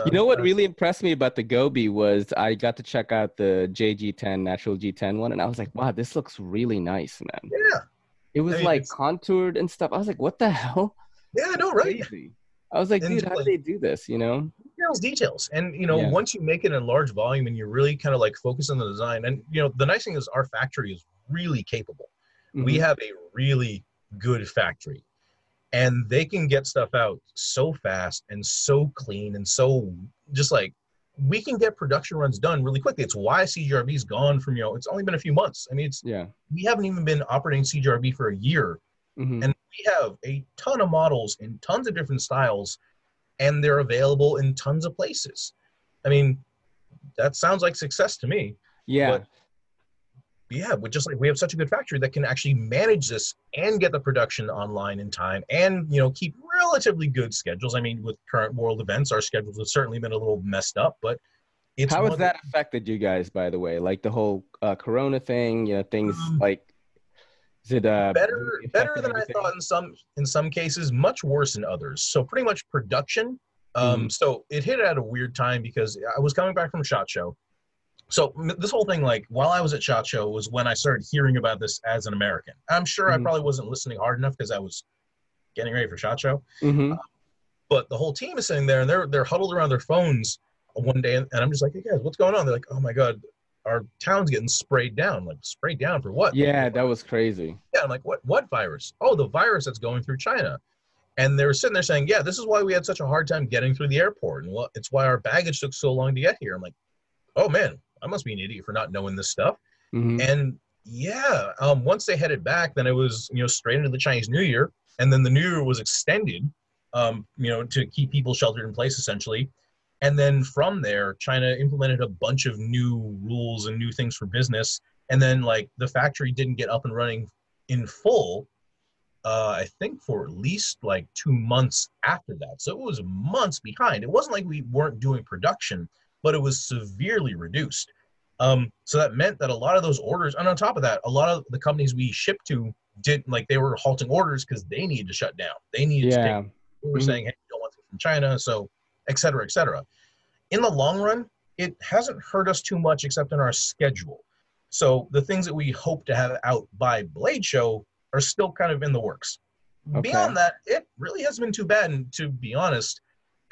You know what uh, really impressed me about the Gobi was I got to check out the JG10 Natural G10 one, and I was like, wow, this looks really nice, man. Yeah, It was mean, like it's- contoured and stuff. I was like, what the hell? yeah, I know, right? Crazy. I was like, And dude, how like- do they do this? You know? details, details. And you know, Yeah. once you make it in large volume and you really kind of like focus on the design, and you know, the nice thing is our factory is really capable. We Mhm. have a really good factory, and they can get stuff out so fast and so clean and so just like we can get production runs done really quickly. It's why CJRB's gone from you know, it's only been a few months. I mean, it's yeah. we haven't even been operating CGRB for a year, Mhm. and we have a ton of models in tons of different styles and they're available in tons of places i mean that sounds like success to me yeah. but- yeah we just like we have such a good factory that can actually manage this and get the production online in time and you know keep relatively good schedules i mean with current world events our schedules have certainly been a little messed up but it's How has that affected you guys, by the way? Like the whole uh, Corona thing, you know, things Um, like, is it uh, better better than I thought in some in some cases, much worse in others. So pretty much production. Um, Mhm. So it hit at a weird time because I was coming back from Shot Show. So this whole thing, like while I was at Shot Show, was when I started hearing about this as an American. I'm sure Mhm. I probably wasn't listening hard enough because I was getting ready for Shot Show. Mhm. But the whole team is sitting there and they're they're huddled around their phones one day, and I'm just like, "Hey guys, what's going on?" They're like, "Oh my god, our town's getting sprayed down." Like sprayed down for what? Yeah, that was crazy. Yeah, I'm like, what what virus? Oh, the virus that's going through China. And they were sitting there saying, yeah, this is why we had such a hard time getting through the airport. And it's why our baggage took so long to get here. I'm like, oh man, I must be an idiot for not knowing this stuff. Mhm. And yeah, um, once they headed back, then it was, you know, straight into the Chinese New Year. And then the New Year was extended, um, you know, to keep people sheltered in place essentially. And then from there, China implemented a bunch of new rules and new things for business. And then like the factory didn't get up and running in full uh, I think for at least like two months after that. So it was months behind. It wasn't like we weren't doing production, but it was severely reduced. Um, so that meant that a lot of those orders, and on top of that, a lot of the companies we shipped to didn't like they were halting orders because they needed to shut down. They needed to Yeah. take. We were Mhm. saying, hey, don't want things from China, so et cetera, et cetera. In the long run, it hasn't hurt us too much except in our schedule. So the things that we hope to have out by Blade Show are still kind of in the works. Okay. Beyond that, it really hasn't been too bad. And to be honest,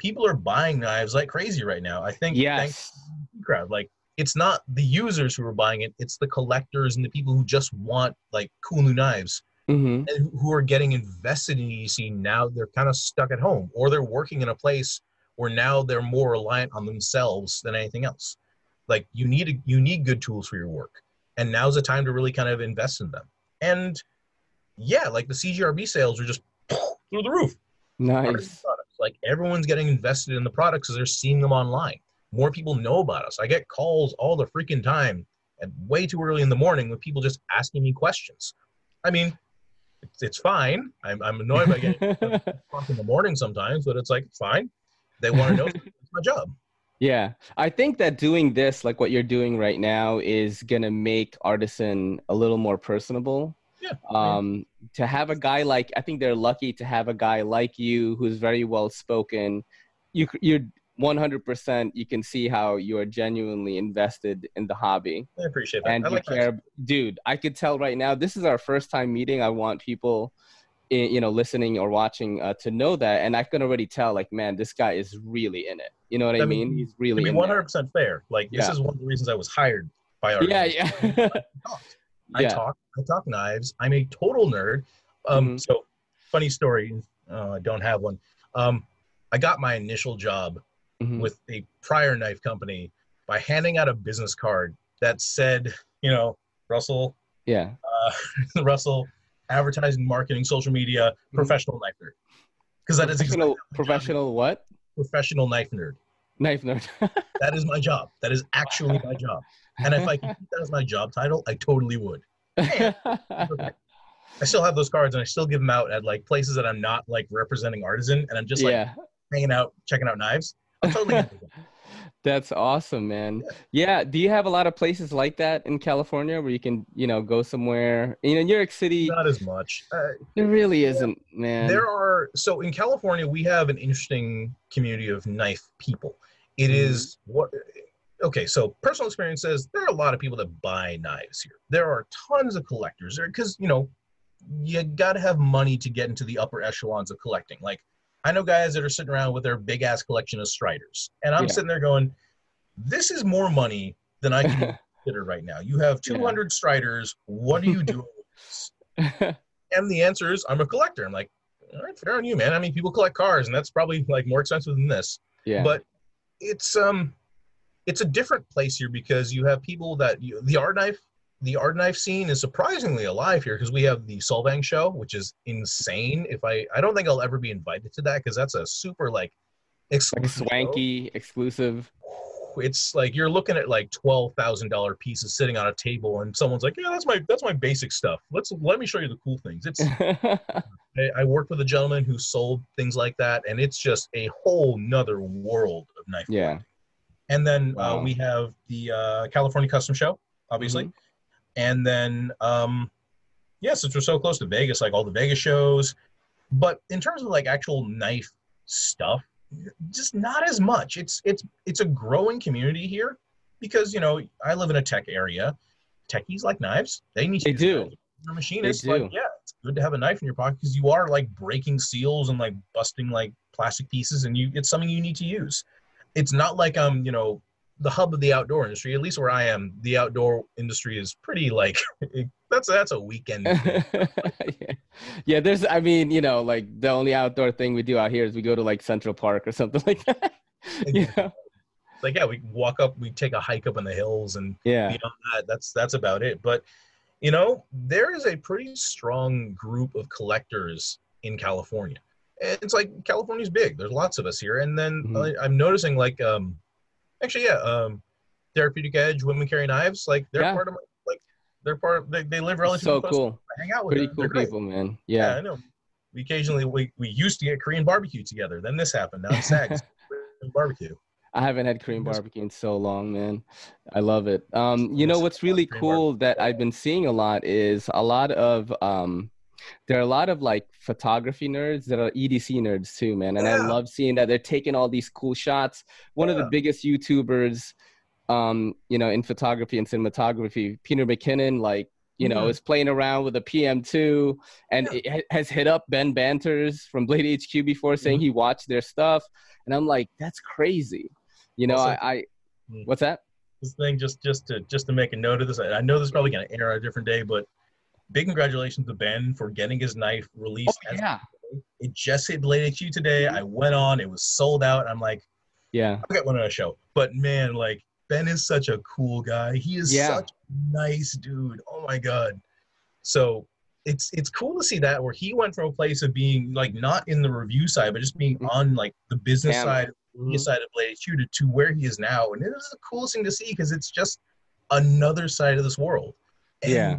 people are buying knives like crazy right now. I think thanks Yes. crowd. Like it's not the users who are buying it, it's the collectors and the people who just want like cool new knives hmm and who- who are getting invested in EDC now they're kind of stuck at home or they're working in a place where now they're more reliant on themselves than anything else. Like you need a, you need good tools for your work, and now's the time to really kind of invest in them. And yeah, like the CJRB sales are just through the roof. Nice. Like everyone's getting invested in the products because they're seeing them online. More people know about us. I get calls all the freaking time and way too early in the morning with people just asking me questions. I mean, it's, it's fine. I'm, I'm annoyed by getting o'clock in the morning sometimes, but it's like fine. They want to know it's my job. Yeah, I think that doing this, like what you're doing right now, is gonna make artisan a little more personable. Yeah. Um, to have a guy like, I think they're lucky to have a guy like you who's very well spoken. You, you're 100%. You can see how you are genuinely invested in the hobby, I appreciate that. and I you like that. dude. I could tell right now. This is our first time meeting. I want people, you know, listening or watching uh, to know that, and I can already tell. Like, man, this guy is really in it. You know what I, I mean? mean, He's To really be in one there. hundred percent fair. Like this is one of the reasons I was hired by our Yeah, yeah. I yeah. talk I talk knives. I'm a total nerd. Um, Mhm. So, funny story. Uh, I don't have one. Um, I got my initial job Mhm. with a prior knife company by handing out a business card that said, you know, Russell, Yeah. uh, Russell, advertising, marketing, social media, professional knife nerd. Because that is exactly Mm-hmm. Professional, professional what? professional knife nerd. Knife nerd. That is my job. That is actually my job. And if I could keep that as my job title, I totally would. I still have those cards and I still give them out at like places that I'm not like representing artisan and I'm just like yeah. hanging out, checking out knives. I'm totally gonna do that. That's awesome, man. Yeah. Do you have a lot of places like that in California where you can, you know, go somewhere? You know, New York City, not as much. Uh, there really isn't, man. there are so in California we have an interesting community of knife people. It Mhm. is what okay, so personal experience says there are a lot of people that buy knives here. There are tons of collectors there because you know you got to have money to get into the upper echelons of collecting. Like I know guys that are sitting around with their big ass collection of Striders, and I'm Yeah. sitting there going, "This is more money than I can consider right now. You have Yeah. 200 Striders. What are you doing?" with this? And the answer is, I'm a collector. I'm like, all right, fair on you, man. I mean, people collect cars, and that's probably like more expensive than this. yeah. But it's um, it's a different place here because you have people that you, the art knife, the art knife scene is surprisingly alive here because we have the Solvang show, which is insane. If I, I don't think I'll ever be invited to that because that's a super like, like exclusive show swanky, exclusive. it's like you're looking at like twelve thousand dollar pieces sitting on a table, and someone's like, "Yeah, that's my that's my basic stuff. Let's let me show you the cool things." It's I, I worked with a gentleman who sold things like that, and it's just a whole nother world of knife. yeah. And then uh, we have the uh, California Custom Show, obviously, Mhm. and then um, yeah, since we're so close to Vegas, like all the Vegas shows. But in terms of like actual knife stuff, just not as much. It's it's it's a growing community here because you know I live in a tech area. Techies like knives. They need to They use do. knives. You're a machinist. Like yeah, it's good to have a knife in your pocket because you are like breaking seals and like busting like plastic pieces, and you it's something you need to use. It's not like I'm, you know the hub of the outdoor industry. At least where I am, the outdoor industry is pretty like that's that's a weekend. yeah. yeah, there's I mean, you know, like the only outdoor thing we do out here is we go to like Central Park or something like that. you know? like yeah, we walk up, we take a hike up in the hills, and Yeah. beyond that, that's that's about it. But you know, there is a pretty strong group of collectors in California. It's like California's big. There's lots of us here, and then Mhm. I, I'm noticing like um, actually yeah, um, Therapeutic Edge, Women Carry Knives, like they're Yeah. part of my like they're part of they, they live relatively So close. cool. I hang out with Pretty them. cool They're great. people, man. Yeah, Yeah. I know. We occasionally we, we used to get Korean barbecue together. Then this happened. Now it's Korean barbecue. I haven't had Korean barbecue in so long, man. I love it. Um, you know what's really cool that I've been seeing a lot is a lot of um, there are a lot of like photography nerds that are EDC nerds too, man. And I love seeing that they're taking all these cool shots. One of the biggest YouTubers, um, you know, in photography and cinematography, Peter McKinnon, like you know, is playing around with a PM2 and Yeah. it has hit up Ben Banters from Blade HQ before saying Mm-hmm. he watched their stuff. And I'm like, that's crazy. You know, Also- I, I what's that? this thing just just to just to make a note of this. I, I know this is probably going to air on a different day, but big congratulations to Ben for getting his knife released. Oh, yeah. It just hit Blade HQ today. I went on. It was sold out. I'm like, Yeah. I'll get one on a show. But man, like Ben is such a cool guy. He is Yeah. such a nice dude. Oh my god. So it's it's cool to see that where he went from a place of being like not in the review side, but just being Mhm. on like the business Camera. side, media side of Blade HQ to, to where he is now. And it is the coolest thing to see because it's just another side of this world. And Yeah.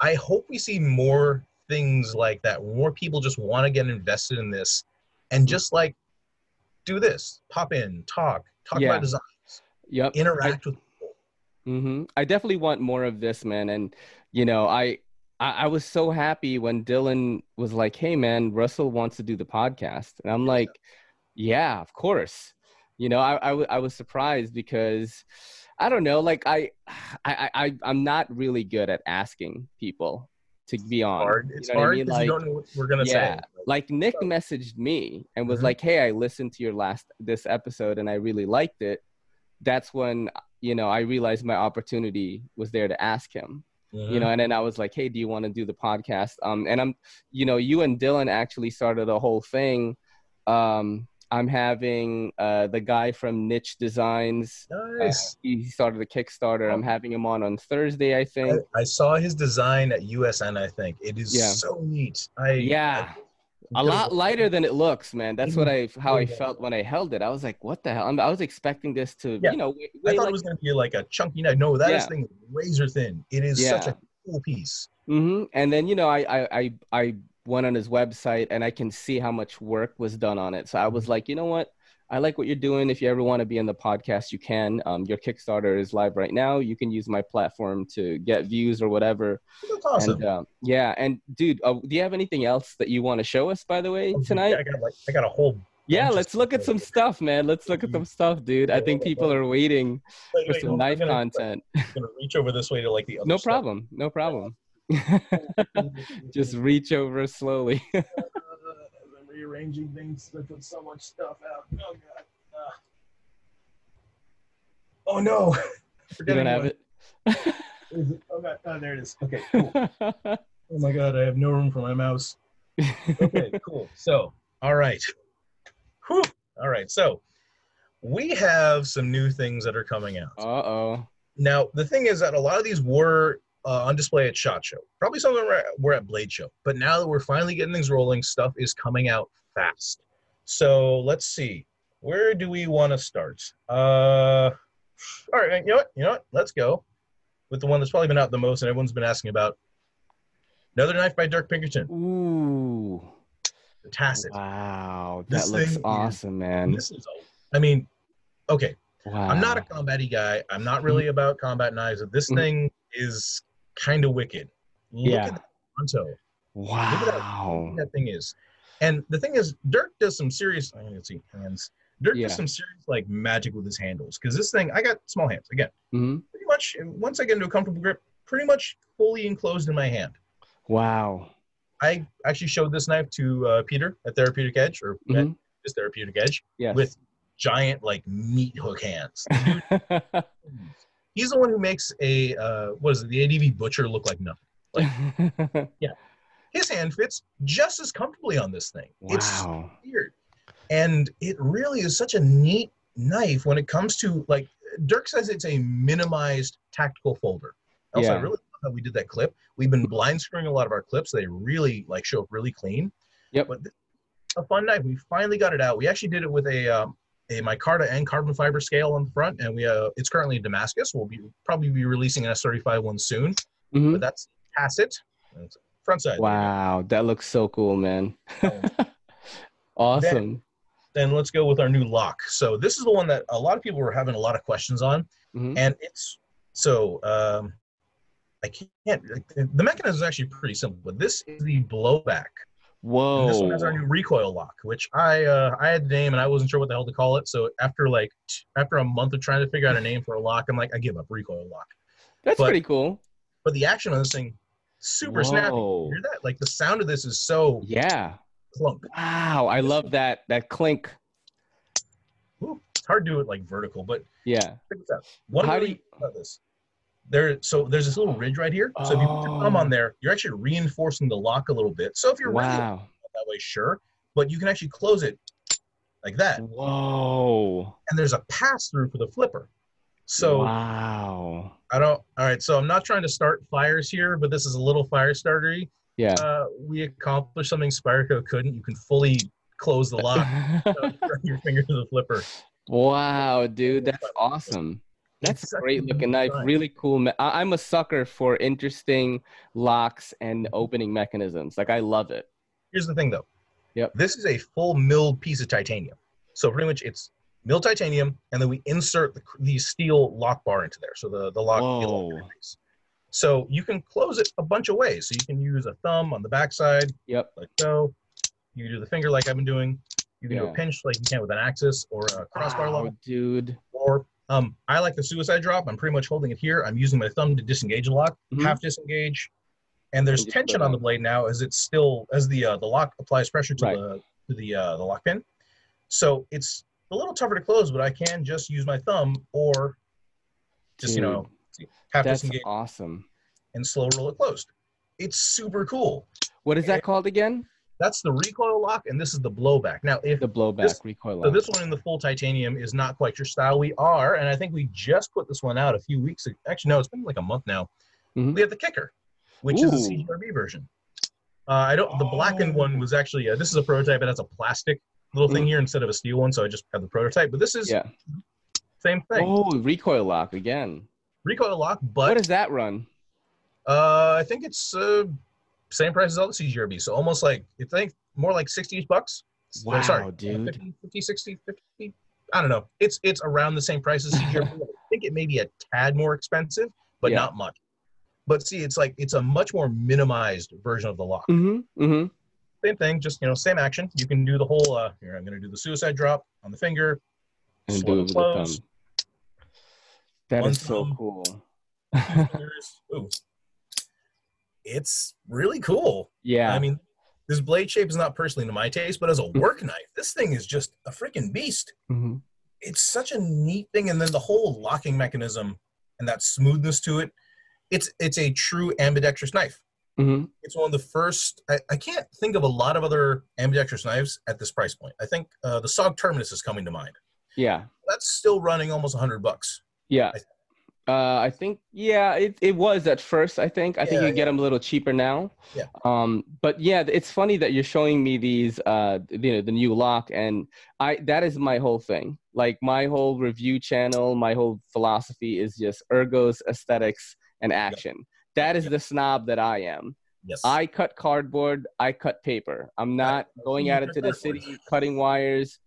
I hope we see more things like that. More people just want to get invested in this and just like do this, pop in, talk, talk Yeah. about designs, Yep. interact with people. hmm I definitely want more of this, man. And you know, I, I I was so happy when Dylan was like, "Hey, man, Russell wants to do the podcast," and I'm like, "Yeah, of course." You know, I I, w- I was surprised because I don't know, like I I I I'm not really good at asking people to be on. Hard. You It's know what I hard mean? because you Like- don't know what we're gonna Yeah. say. like Nick messaged me and was Mhm. like, "Hey, I listened to your last this episode and I really liked it." That's when you know I realized my opportunity was there to ask him. Mm-hmm. You know, and then I was like, "Hey, do you want to do the podcast?" Um, and I'm, you know, you and Dylan actually started a whole thing. Um, I'm having uh, the guy from Niche Designs. Nice. Uh, he started a Kickstarter. I'm having him on on Thursday, I think. I, I saw his design at USN. I think it is Yeah. so neat. I Yeah. I- a lot lighter than it looks, man. That's what I how I felt when I held it. I was like, "What the hell?" I was expecting this to, Yeah. you know, way, I thought like, it was going to be like a chunky knife. No, that is Yeah. thing is razor thin. It is such a cool piece. hmm And then you know, I, I I I went on his website and I can see how much work was done on it. So I Mm-hmm. was like, you know what? I like what you're doing. If you ever want to be in the podcast, you can. Um, your Kickstarter is live right now. You can use my platform to get views or whatever. That's awesome. And uh, yeah, and dude, uh, do you have anything else that you want to show us? By the way, tonight. I got like I got a whole. Yeah, let's look at some stuff, man. Let's look at some stuff, dude. I think people are waiting Wait, for wait, some hold knife I'm gonna, content. I'm gonna reach over this way to like the other. No stuff. problem. No problem. Just reach over slowly. Uh, I'm rearranging things. I put so much stuff out. Oh god. Uh. Oh no. you Forgetting don't have it. is it? Oh god. Oh, there it is. Okay. Cool. Oh my god, I have no room for my mouse. Okay, cool. So, all right. Whew. All right. So, we have some new things that are coming out. uh oh. Now, the thing is that a lot of these were uh, on display at SHOT Show. Probably some of them were at, were at Blade Show. But now that we're finally getting things rolling, stuff is coming out fast. So let's see. Where do we want to start? Uh, all right. You know what? You know what? Let's go with the one that's probably been out the most and everyone's been asking about. Another knife by Dirk Pinkerton, Ooh. the Tacit. Wow. This That looks thing is- awesome, man. This is, I mean, okay. Wow. I'm not a combat guy. I'm not really about combat knives. This Mhm. thing is kind of wicked. Look Yeah. at that Pronto. Wow. That thing is. And the thing is, Dirk does some serious. I can see hands. Dirk Yeah. does some serious like magic with his handles because this thing. I got small hands again. hmm Pretty much once I get into a comfortable grip, pretty much fully enclosed in my hand. Wow. I actually showed this knife to uh, Peter at Therapeutic Edge or at Mhm. his Therapeutic Edge Yes. with giant like meat hook hands. He's the one who makes a uh, what is it? The ADV Butcher look like nothing. Like yeah. His hand fits just as comfortably on this thing. It's wow. weird. And it really is such a neat knife when it comes to like Dirk says it's a minimized tactical folder. Also, I really love how we did that clip. We've been blind screwing a lot of our clips. They really like show up really clean. Yep. But a fun knife. We finally got it out. We actually did it with a um, a micarta and carbon fiber scale on the front, and we uh, it's currently in Damascus. We'll be probably be releasing an S35 one soon. Mhm. But that's Tacit. Front side. Wow. That looks so cool, man. awesome. then let's go with our new lock. So this is the one that a lot of people were having a lot of questions on, Mhm. and it's so um, I can't. The mechanism is actually pretty simple, but this is the blowback. And this one has our new recoil lock, which I uh, I had the name and I wasn't sure what the hell to call it. So after like t- after a month of trying to figure out a name for a lock, I'm like I give up recoil lock. That's but- pretty cool. But the action on this thing, super snappy. You hear that? Like the sound of this is so Yeah. clunk. Wow. I love that that clink. Ooh, it's hard to do it like vertical, but Yeah. check this out. One How do you- about this. There, so there's this little ridge right here. So if you put your thumb Oh. on there, you're actually reinforcing the lock a little bit. So if you're really Wow. that way, sure, but you can actually close it like that, Whoa. and there's a pass through for the flipper. So wow. I don't. All right, so I'm not trying to start fires here, but this is a little fire startery. Yeah. Uh, we accomplished something Spyderco couldn't. You can fully close the lock, your finger to the flipper. wow, dude, that's awesome. That's It's a great looking knife. Really cool. Me- I- I'm a sucker for interesting locks and opening mechanisms. Like I love it. Here's the thing, though. Yep. This is a full milled piece of titanium. So pretty much it's milled titanium, and then we insert the, the steel lock bar into there. So the the lock. Whoa. So you can close it a bunch of ways. So you can use a thumb on the backside, Yep. like so. You can do the finger like I've been doing. You can do a pinch like you can with an axis or a crossbar Wow, lock. dude. Or um, I like the suicide drop. I'm pretty much holding it here. I'm using my thumb to disengage the lock, Mhm. half disengage, and there's And tension on the blade now as it's still as the uh, the lock applies pressure to Right. the to the uh, the lock pin. So it's a little tougher to close, but I can just use my thumb or just you know half That's disengage awesome. and slow roll it closed. It's super cool. What is that called again? That's the recoil lock, and this is the blowback. Now, if The blowback This- recoil so lock. this one in the full titanium is not quite your style, we are, and I think we just put this one out a few weeks. ago. Actually, no, it's been like a month now. Mhm. We have the kicker, which is the CJRB version. Uh, I don't. The blackened one was actually. Uh, this is a prototype. It has a plastic little thing Mhm. here instead of a steel one, so I just have the prototype. But this is yeah. same thing. Oh, recoil lock again. Recoil lock, but what does that run? uh, I think it's uh, same price as all the CJRB. So almost like I think more like sixty bucks. Or Wow, sorry, dude. 50, 50, 60, 50. I don't know. It's it's around the same price as CJRB. I think it may be a tad more expensive, but Yeah. not much. But see, it's like it's a much more minimized version of the lock. Mm-hmm. Mm-hmm. Same thing, just you know, same action. You can do the whole. Uh, here, I'm going to do the suicide drop on the finger. And do it with the close. thumb. That One is so thumb. cool. Ooh. It's really cool. Yeah. I mean, this blade shape is not personally to my taste, but as a work knife, this thing is just a freaking beast. Mhm. It's such a neat thing, and then the whole locking mechanism and that smoothness to it. It's it's a true ambidextrous knife. Mhm. It's one of the first. I, I can't think of a lot of other ambidextrous knives at this price point. I think uh, the SOG Terminus is coming to mind. Yeah. That's still running almost 100 bucks. Yeah. I- Uh, I think yeah, it, it was at first. I think I think Yeah, you get them a little cheaper now. Yeah. Um, but yeah, it's funny that you're showing me these, uh, you know, the new lock, and I that is my whole thing. Like my whole review channel, my whole philosophy is just ergos, aesthetics, and action. That is the snob that I am. Yes. I cut cardboard. I cut paper. I'm not going out into the city cutting wires.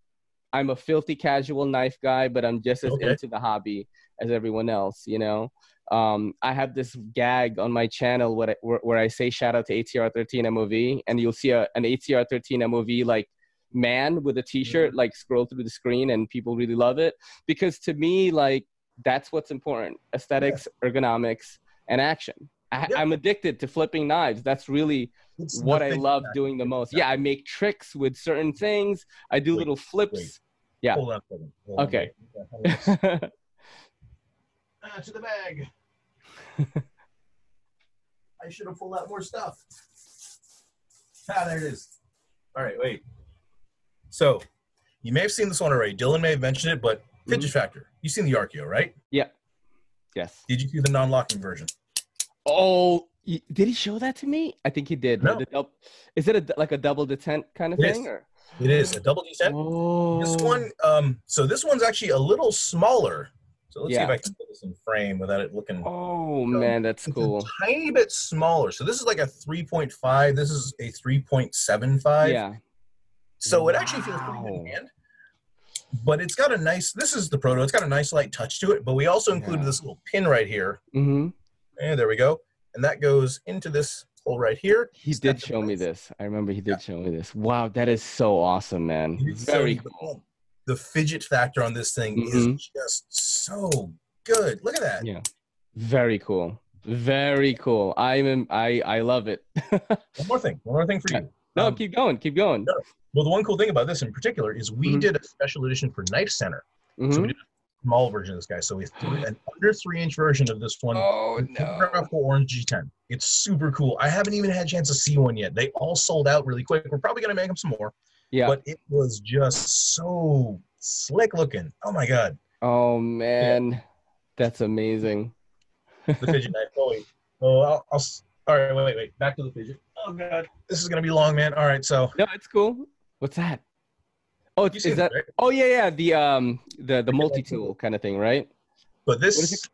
I'm a filthy casual knife guy, but I'm just as Okay. into the hobby as everyone else. You know, um, I have this gag on my channel where I, where, where I say shout out to 8Cr13MoV, and you'll see a, an ATR13 MOV like man with a T-shirt like scroll through the screen, and people really love it because to me, like that's what's important: aesthetics, ergonomics, and action. I, Yeah. I'm addicted to flipping knives. That's really It's what I love that- doing the most. Yeah, I make tricks with certain things. I do Wait, little flips. yeah. On. Hold Okay. Ah, to the bag. I should have pulled out more stuff. Ah, there it is. All right, wait. So, you may have seen this one already. Dylan may have mentioned it, but fidget Mm-hmm. factor. You've seen the Archeo, right? Yeah. Yes. Did you see the non-locking version? Oh, did he show that to me? I think he did. No. Is it a, like a double detent kind of It is. thing? Or? It is a double detent. Oh. This one, um, so this one's actually a little smaller. So let's see if I can put this in frame without it looking Oh man, that's It's cool. a tiny bit smaller. So this is like a 3.5. This is a 3.75. Yeah. So it actually feels pretty good in hand. But it's got a nice, this is the proto. It's got a nice light touch to it. But we also included Yeah. this little pin right here. Mm-hmm. And there we go. And that goes into this hole right here. He did show me this. I remember he did Yeah. show me this. Wow, that is so awesome, man. So Very the- cool. The fidget factor on this thing Mhm. is just so good. Look at that. Yeah. Very cool. Very cool. I'm in, I I love it. One more thing. One more thing for you. no, Um, keep going. Keep going. no. Well, the one cool thing about this in particular is we Mhm. did a special edition for Knife Center. So Mhm. we did a small version of this guy. So we have an under three inch version of this one. Oh no. Orange G10. It's super cool. I haven't even had a chance to see one yet. They all sold out really quick. We're probably gonna make them some more. Yeah. But it was just so slick looking. Oh my god. Oh man, that's amazing. The fidget knife. Oh wait. Oh, I'll, I'll. All right. Wait, wait, wait. Back to the fidget. Oh god. This is gonna be long, man. All right. So. No, it's cool. What's that? Oh, is that? it, right? Oh yeah, yeah. The um, the the multi tool kind of thing, right? But What is this it?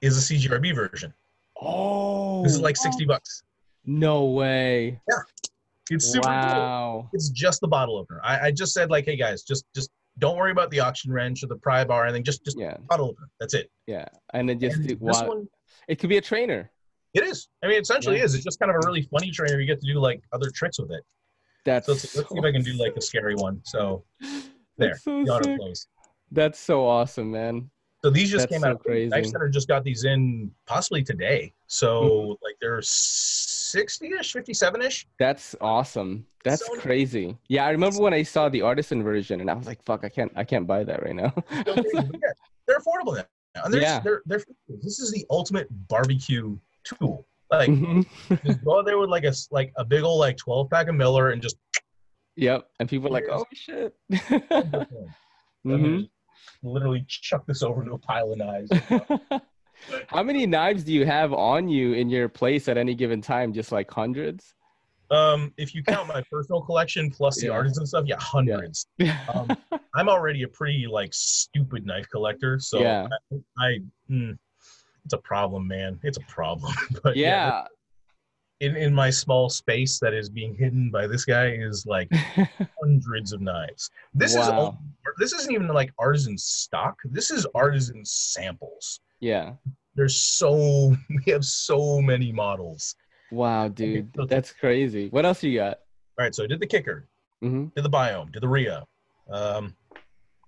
is a CJRB version. Oh, This is like sixty bucks. No way! It's super cool. wow. It's just the bottle opener. I, I just said like, hey guys, just just don't worry about the auction wrench or the pry bar or anything. Just just Yeah, bottle opener. That's it. yeah. And it just And do- this one it could be a trainer. It is. I mean, it essentially Yeah. is. It's just kind of a really funny trainer. You get to do like other tricks with it. That's So let's, let's see if I can do like a scary one. So there, so the auto close. That's so awesome, man. So these just That's came so out. crazy. Knife Center just got these in possibly today. So Mhm. like they're 60ish, 57ish. That's awesome. That's So- crazy. Yeah, I remember when I saw the artisan version, and I was like, "Fuck, I can't, I can't buy that right now." They're affordable now. And there's, Yeah. they're, they're, this is the ultimate barbecue tool. Like Mhm. just go there with like a like a big old like 12 pack of Miller and just yep. And people are like, oh shit. I Mhm. literally chuck this over to a pile of knives. How many knives do you have on you in your place at any given time? Just like hundreds? Um, if you count my personal collection plus the Yeah. artisan stuff, yeah, hundreds. Um, I'm already a pretty like stupid knife collector, so Yeah. I, I mm, it's a problem, man. It's a problem. but yeah. in in my small space that is being hidden by this guy is like hundreds of knives. This is Wow. all, this isn't even like artisan stock. This is artisan samples. Yeah. There's so we have so many models. Wow, dude. so- That's crazy. What else you got? All right, so I did the kicker, hmm did the biome, did the Ria. Um,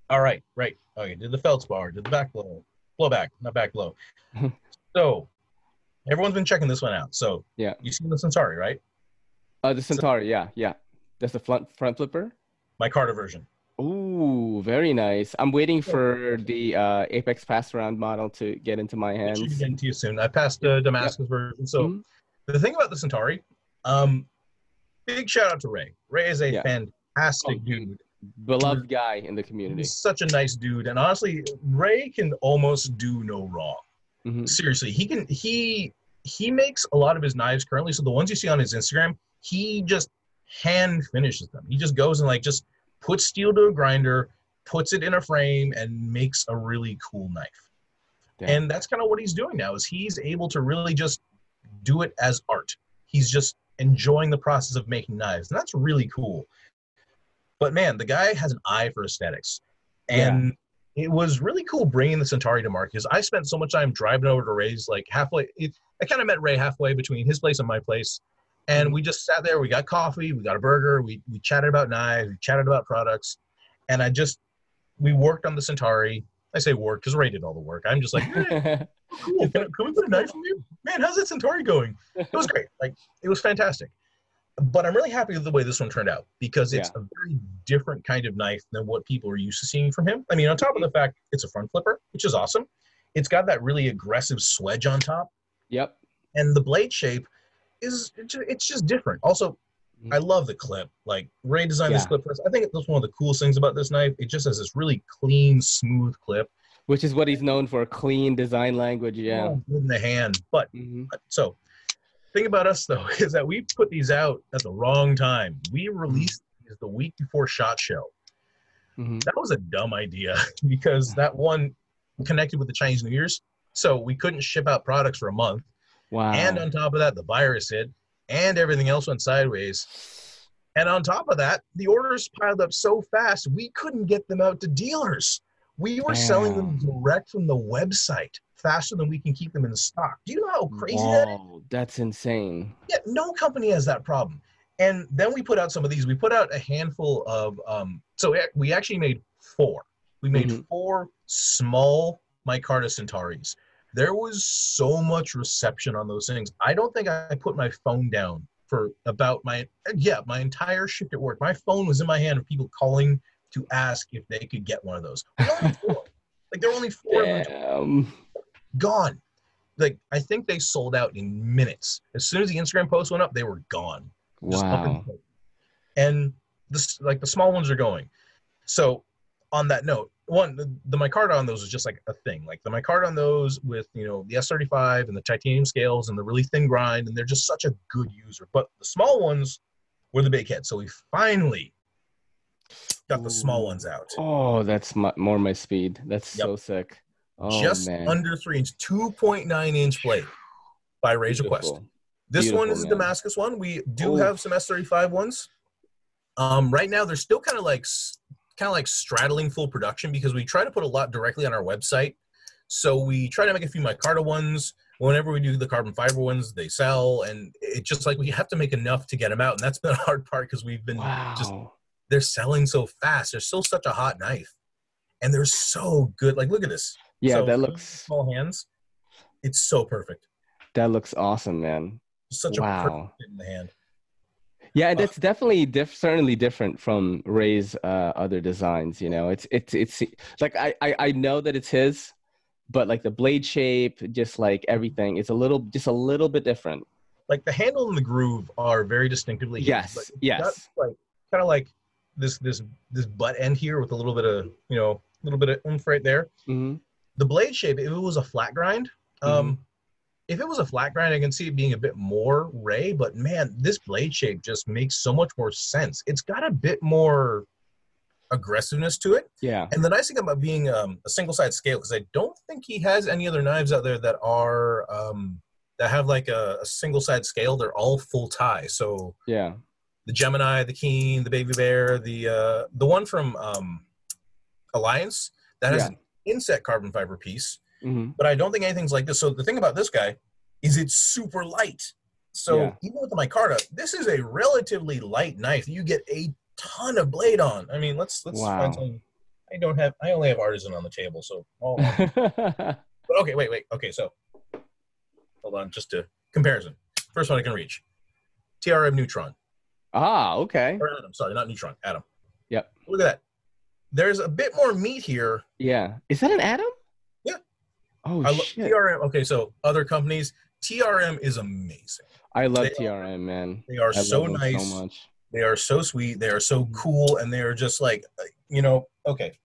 all right, right. Okay, did the Feldspar, did the back blow, blowback, not back blow. so everyone's been checking this one out. So Yeah. you seen the Centauri, right? Uh, the Centauri. Yeah, yeah. That's the front front flipper. Micarta version. Ooh, very nice. I'm waiting for the uh, Apex pass around model to get into my hands. should get into you soon. I passed the Damascus version. So Mhm. the thing about the Centauri, um, big shout out to Ray. Ray is a Yeah. fantastic Oh, dude. Beloved guy in the community. He's such a nice dude, and honestly, Ray can almost do no wrong. Mhm. Seriously, he can. He he makes a lot of his knives currently. So the ones you see on his Instagram, he just hand finishes them. He just goes and like just puts steel to a grinder, puts it in a frame, and makes a really cool knife. Damn. And that's kind of what he's doing now. Is he's able to really just do it as art. He's just enjoying the process of making knives, and that's really cool. But man, the guy has an eye for aesthetics, and it was really cool bringing the Centauri to market. Because I spent so much time driving over to Ray's, like halfway. It, I kind of met Ray halfway between his place and my place, and Mhm. we just sat there. We got coffee, we got a burger, we we chatted about knives, we chatted about products, and I just we worked on the Centauri. I say work because Ray did all the work. I'm just like, "Eh, cool. Can, can we put a knife from you? Man, how's that Centauri going? It was great. Like it was fantastic. But I'm really happy with the way this one turned out because it's a very different kind of knife than what people are used to seeing from him. I mean, on top of the fact it's a front flipper, which is awesome. It's got that really aggressive swedge on top, yep. and the blade shape is it's just different. Also, I love the clip. Like Ray designed this clip for us. I think that's one of the coolest things about this knife. It just has this really clean, smooth clip. Which is what he's known for clean design language. Yeah. Oh, in the hand. But Mhm. so thing about us though is that we put these out at the wrong time. We released these the week before Shot Show. Mhm. That was a dumb idea because that one connected with the Chinese New Year's. So we couldn't ship out products for a month. Wow. And on top of that, the virus hit and everything else went sideways. And on top of that, the orders piled up so fast, we couldn't get them out to dealers. We were selling them direct from the website faster than we can keep them in stock. Do you know how crazy that is? Whoa, that's insane. Yeah, no company has that problem. And then we put out some of these. We put out a handful of. Um, so we- actually made four. We made Mhm. four small micarta Centauris. There was so much reception on those things. I don't think I put my phone down for about my yeah my entire shift at work. My phone was in my hand of people calling to ask if they could get one of those. We only had four. like there were only four. of them Damn. gone. Like I think they sold out in minutes. As soon as the Instagram post went up, they were gone. Just up in Wow. And this like the small ones are going. So on that note, one the, the micarta on those is just like a thing. Like the micarta on those with you know the S35 and the titanium scales and the really thin grind, and they're just such a good user. But the small ones were the big hit. So we finally got the small ones out. Oh, that's my, more my speed. That's Yep. so sick. Oh, just man. under three inch, 2.9 inch blade by Razor Quest. Beautiful. This one Beautiful, is a. Damascus one. We do Ooh. have some S35 ones. Um, right now, they're still kind of like kind of like straddling full production because we try to put a lot directly on our website. So we try to make a few micarta ones. Whenever we do the carbon fiber ones, they sell, and it's just like we have to make enough to get them out, and that's been a hard part because we've been Wow. just they're selling so fast. They're still such a hot knife, and they're so good. Like look at this. yeah, So that looks small hands. It's so perfect. that looks awesome, man. Such a perfect fit in the hand. Yeah, Uh, that's definitely diff- certainly different from Ray's uh, other designs. You know, it's it's it's like I, I I know that it's his, but like the blade shape, just like everything, it's a little just a little bit different. like the handle and the groove are very distinctively his, Yes, it's yes. like kind of like this this this butt end here with a little bit of you know a little bit of oomph right there. hmm The blade shape, if it was a flat grind, um, Mm-hmm. If it was a flat grind, I can see it being a bit more Ray. But man, this blade shape just makes so much more sense. It's got a bit more aggressiveness to it. Yeah. And the nice thing about being um, a single side scale, because I don't think he has any other knives out there that are um, that have like a, a single side scale. They're all full tie. So Yeah. the Gemini, the Keen, the Baby Bear, the uh, the one from um, Alliance that has Yeah. an inset carbon fiber piece. Hmm But I don't think anything's like this. So the thing about this guy is it's super light. So Yeah. even with the micarta, this is a relatively light knife. You get a ton of blade on. I mean, let's let's Wow. find some. I don't have. I only have artisan on the table, so. All, but okay, wait, wait. Okay, so hold on, just a comparison. First one I can reach. TRM Neutron ah, okay. or Atom. Sorry, not Neutron. Atom. Yep. Look at that. There's a bit more meat here. Yeah. Is that an atom? Oh I love shit. TRM. Okay, so other companies, TRM is amazing. I love They- TRM, man. They are I so nice. so much. They are so sweet. They are so cool, and they are just like, you know, okay.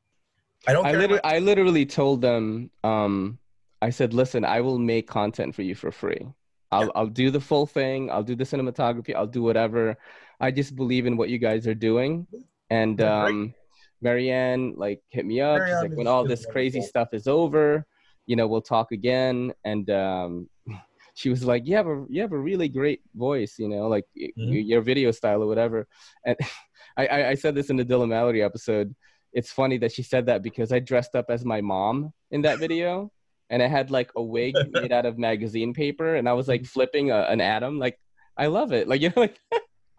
I don't I care. literally, I literally told them, um, I said, listen, I will make content for you for free. I'll, Yeah. I'll do the full thing. I'll do the cinematography. I'll do whatever. I just believe in what you guys are doing. And um, Marianne like hit me up. She's like, when all this crazy stuff is over, you know, we'll talk again. And um, she was like, you have a you have a really great voice, you know, like Mhm. your video style or whatever. And I, I, I said this in the Dylan Mallory episode it's funny that she said that because I dressed up as my mom in that video and I had like a wig made out of magazine paper and I was like flipping a, an atom. Like, I love it. Like, you know, like,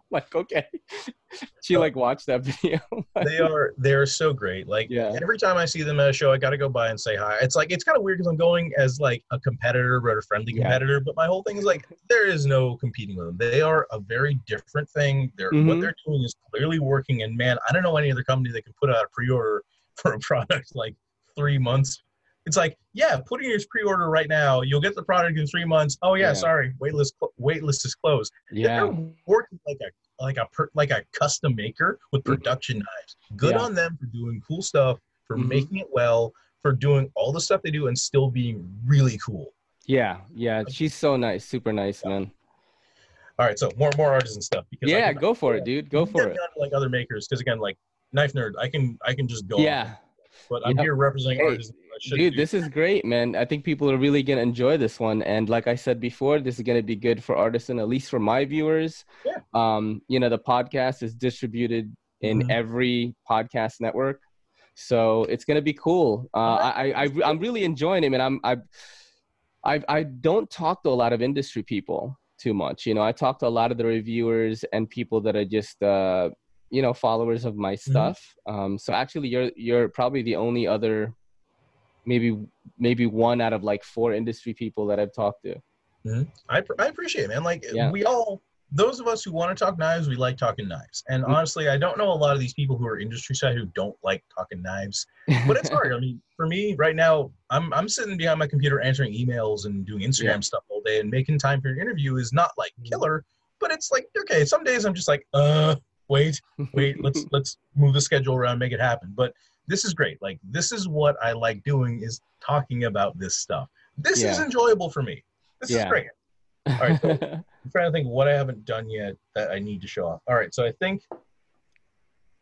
like okay. she like watched that video. they are they are so great. Like Yeah. every time I see them at a show, I got to go by and say hi. It's like it's kind of weird because I'm going as like a competitor, but a friendly Yeah. competitor. But my whole thing is like there is no competing with them. They are a very different thing. They're what Mhm. they're doing is clearly working. And man, I don't know any other company that can put out a pre-order for a product like three months. It's like, yeah, put in your pre-order right now. You'll get the product in three months. Oh yeah, Yeah. sorry, waitlist waitlist is closed yeah. they're working like a like a per, like a custom maker with production knives. Good Mm-hmm. Yeah. on them for doing cool stuff, for Mhm. making it well, for doing all the stuff they do and still being really cool. Yeah. Yeah. She's so nice. Super nice, man. All right, so more more artisan stuff. Because Yeah. Go for it, dude. Go for it. like other makers, because again, like knife nerd, I can I can just go. Yeah. But I'm Yep. here representing Hey, artists. Dude, do. this is great, man. I think people are really gonna enjoy this one. And like I said before, this is gonna be good for artisan, at least for my viewers. Yeah. Um, you know, the podcast is distributed in Mhm. every podcast network, so it's gonna be cool. Uh, I, I, I, I'm really enjoying it, and I'm, I, I, I don't talk to a lot of industry people too much. You know, I talk to a lot of the reviewers and people that are just, uh, you know, followers of my stuff. Um, so actually, you're, you're probably the only other maybe maybe one out of like four industry people that I've talked to. I, pr- I appreciate it, man. Like Yeah. we all, those of us who want to talk knives, we like talking knives. And Mhm. honestly, I don't know a lot of these people who are industry side who don't like talking knives. But it's hard. I mean, for me right now, I'm I'm sitting behind my computer answering emails and doing Instagram Yeah. stuff all day, and making time for an interview is not like killer. But it's like okay, some days I'm just like, uh, wait, wait, let's let's move the schedule around, make it happen. But this is great. Like this is what I like doing is talking about this stuff. This is enjoyable for me. This is great. All right, so- I'm trying to think what I haven't done yet that I need to show off. All right, so I think.